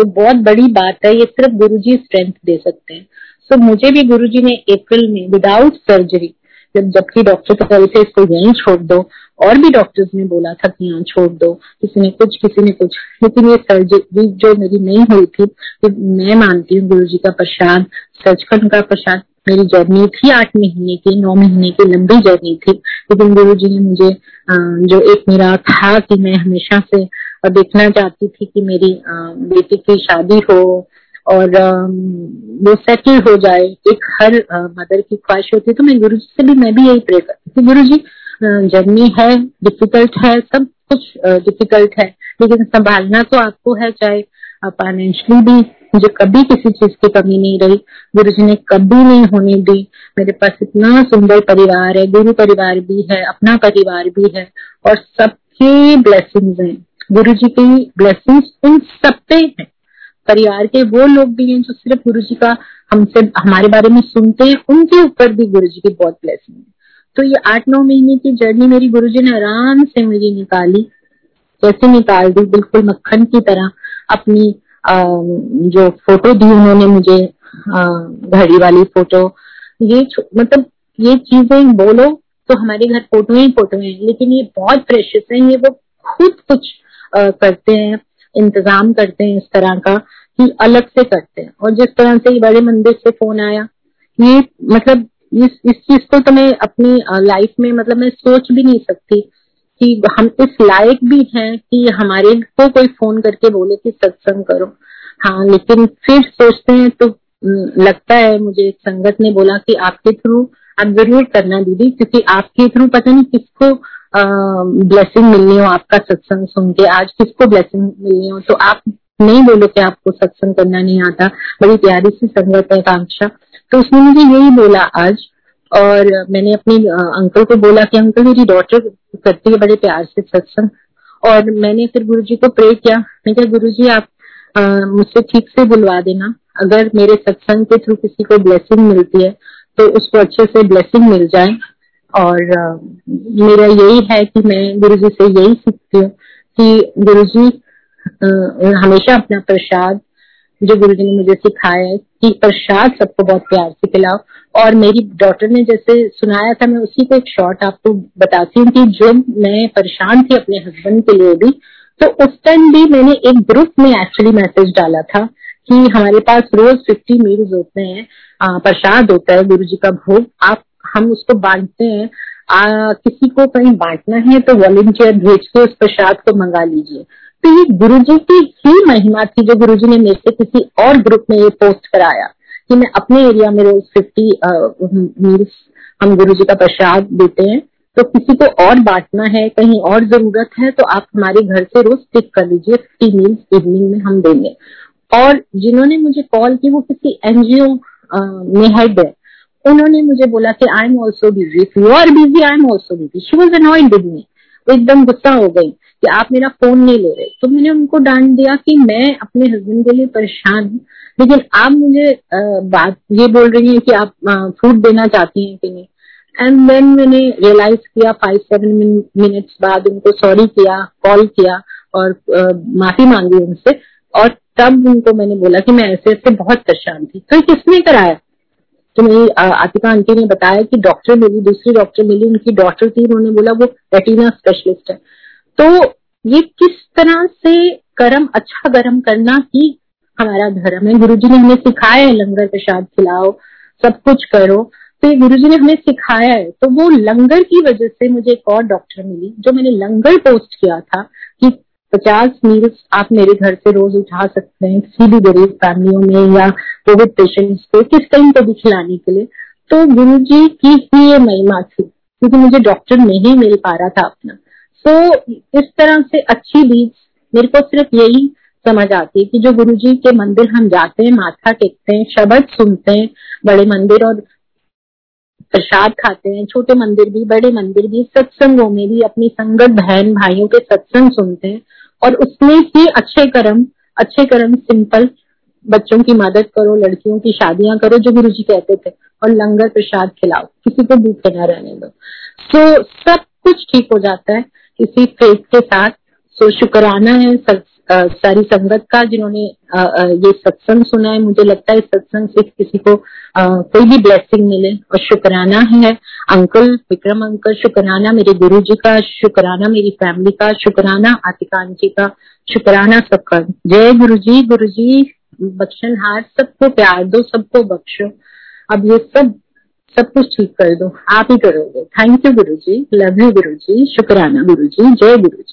तो बहुत बड़ी बात है ये सिर्फ़ गुरुजी स्ट्रेंथ दे सकते हैं। सो so, मुझे भी गुरुजी ने अप्रैल में विदाउट सर्जरी जब जबकि डॉक्टर तो से इसको यहीं छोड़ दो और भी डॉक्टर्स ने बोला था कि यहाँ छोड़ दो किसी ने कुछ किसी ने कुछ। लेकिन ये सर्जरी जो मेरी नहीं हुई थी तो मैं मानती हूँ गुरु जी का प्रसाद सचखंड का प्रसाद मेरी जर्नी थी आठ महीने की नौ महीने की लंबी जर्नी थी। लेकिन गुरु जी ने मुझे जो एक मेरा था कि मैं हमेशा से देखना चाहती थी कि मेरी बेटी की शादी हो और वो सेटल हो जाए, एक हर मदर की ख्वाहिश होती तो मैं गुरु जी से भी, मैं भी यही प्रे करती थी। गुरु जी जर्नी है डिफ़िकल्ट है, सब कुछ डिफ़िकल्ट है, लेकिन संभालना तो आपको है, चाहे फाइनेंशियली भी, मुझे कभी किसी चीज़ की कमी नहीं रही। गुरु जी ने कभी नहीं होने दी। मेरे पास इतना सुंदर परिवार है, गुरु परिवार भी है, अपना परिवार भी है और सबके ब्लेसिंग्स हैं। गुरु जी की ब्लेसिंग उन सब पे है। परिवार के वो लोग भी हैं जो सिर्फ़ गुरु जी का हमसे हमारे बारे में सुनते हैं उनके ऊपर भी गुरु जी की बहुत ब्लेसिंग है। तो ये आठ नौ महीने की जर्नी मेरी गुरु जी ने आराम से मुझे निकाली। कैसे निकाल दी बिल्कुल मक्खन की तरह अपनी आ, जो फ़ोटो दी उन्होंने मुझे घड़ी वाली फ़ोटो ये मतलब ये चीज़ें बोलो तो हमारे घर फ़ोटो ही फ़ोटो है लेकिन ये बहुत प्रेशियस है ये वो खुद कुछ करते हैं, इंतज़ाम करते हैं इस तरह का कि अलग से करते हैं। और जिस तरह से बड़े मंदिर से फ़ोन आया, ये मतलब इस इस चीज़ को तो मैं अपनी लाइफ में मतलब मैं सोच भी नहीं सकती कि हम इस लायक भी हैं कि हमारे को कोई फ़ोन करके बोले कि सत्संग करो। हाँ लेकिन फिर सोचते हैं तो लगता है मुझे संगत ने बोला कि आपके थ्रू आप ज़रूर करना दीदी, क्योंकि आपके थ्रू पता नहीं किसको ब्लेसिंग मिलनी हो आपका सत्संग सुन के। आज किसको ब्लेसिंग मिलनी हो? तो आप नहीं बोलो कि आपको सत्संग करना नहीं आता। बड़ी प्यारी सी संगत है कांक्षा। तो उसने मुझे यही बोला आज, और मैंने अपने अंकल को बोला कि अंकल मेरी डॉटर करती है बड़े प्यार से सत्संग। और मैंने फिर गुरु जी को प्रे किया। मैं क्या गुरु जी आप मुझसे ठीक से बुलवा देना। अगर मेरे सत्संग के थ्रू किसी को ब्लेसिंग मिलती है तो उसको अच्छे से ब्लेसिंग मिल जाए। और मेरा यही है कि मैं गुरु जी से यही सीखती हूँ कि गुरु जी हमेशा अपना प्रसाद जो गुरु जी ने मुझे सिखाया है कि प्रसाद सबको बहुत प्यार से खिलाओ और मेरी डॉटर ने जैसे सुनाया था, मैं उसी को एक शॉर्ट आपको बताती हूँ कि जो मैं परेशान थी अपने हस्बैंड के लिए भी तो उस टाइम भी मैंने एक ग्रुप में एक्चुअली मैसेज डाला था कि हमारे पास रोज फिफ्टी मील्स होते हैं। प्रसाद होता है, गुरु जी का भोग। आप हम उसको बांटते हैं। आ, किसी को कहीं बांटना है तो वॉलेंटियर भेज के उस प्रसाद को मंगा लीजिए। तो ये गुरु जी की ही महिमा थी जो गुरु जी ने मेरे से किसी और ग्रुप में ये पोस्ट कराया कि मैं अपने एरिया में रोज फिफ्टी मील्स हम गुरु जी का प्रसाद देते हैं। तो किसी को और बांटना है कहीं और ज़रूरत है तो आप हमारे घर से रोज टिक कर लीजिए। फिफ्टी मील्स इवनिंग में हम देंगे। और जिन्होंने मुझे कॉल की वो किसी एनजीओ में हेड है उन्होंने मुझे बोला कि I am also busy you are busy I am also busy she was annoyed with me एकदम गुस्सा हो गई कि आप मेरा फ़ोन नहीं ले रहे। तो मैंने उनको डांट दिया कि मैं अपने हस्बैंड के लिए परेशान हूँ। लेकिन आप मुझे बात, ये बोल रही हैं कि आप फ़ूड देना चाहती हैं कि नहीं? एंड देन मैंने रियलाइज़ किया फाइव सेवन मिनट्स बाद उनको सॉरी किया कॉल किया और माफ़ी मांगी उनसे। और तब उनको मैंने बोला कि मैं ऐसे ऐसे बहुत परेशान थी। तो किसने कराया? तो मेरी आतिका आंटी ने बताया कि डॉक्टर मिली, दूसरी डॉक्टर मिली, उनकी डॉक्टर थी उन्होंने बोला, वो रेटिना स्पेशलिस्ट है। तो ये किस तरह से कर्म अच्छा कर्म करना ही हमारा धर्म है? गुरु जी ने हमें सिखाया है, लंगर प्रसाद खिलाओ, सब कुछ करो। तो ये गुरु जी ने हमें सिखाया है। तो वो लंगर की वजह से मुझे एक और डॉक्टर मिली, जो मैंने लंगर पोस्ट किया था, कि पचास मील्स आप मेरे घर से रोज उठा सकते हैं किसी भी गरीब फैमिलियों में या कोविड पेशेंट्स को किस टाइम को भी खिलाने के लिए। तो गुरु जी की ही ये महिमा थी, क्योंकि मुझे डॉक्टर नहीं मिल पा रहा था अपना। सो इस तरह से अच्छी बीज मेरे को सिर्फ़ यही समझ आती है कि जो गुरु जी के मंदिर हम जाते हैं, माथा टेकते हैं, शब्द सुनते हैं, बड़े मंदिर और प्रसाद खाते हैं, छोटे मंदिर भी, बड़े मंदिर भी, सत्संगों में भी अपनी संगत बहन भाइयों के सत्संग सुनते हैं और उसमें ही अच्छे कर्म अच्छे कर्म सिंपल बच्चों की मदद करो, लड़कियों की शादियाँ करो, जो गुरु जी कहते थे, और लंगर प्रसाद खिलाओ। किसी को भूखे न रहने दो। सो सब कुछ ठीक हो जाता है। किसी फेथ के साथ। सो शुक्राना है, सब सारी संगत का जिन्होंने ये सत्संग सुना है मुझे लगता है सत्संग से किसी को आ, कोई भी ब्लेसिंग मिले और शुक्राना है अंकल विक्रम अंकल शुक्राना मेरे गुरु जी का शुक्राना मेरी फैमिली का शुक्राना आतिकान जी का शुक्राना सबका। जय गुरु जी गुरु जी बख्शन हार सबको प्यार दो सबको बख्शो। अब ये सब सब कुछ ठीक कर दो। आप ही करोगे। Thank you Guru ji love you Guru जी शुक्राना गुरु जी जय गुरु जी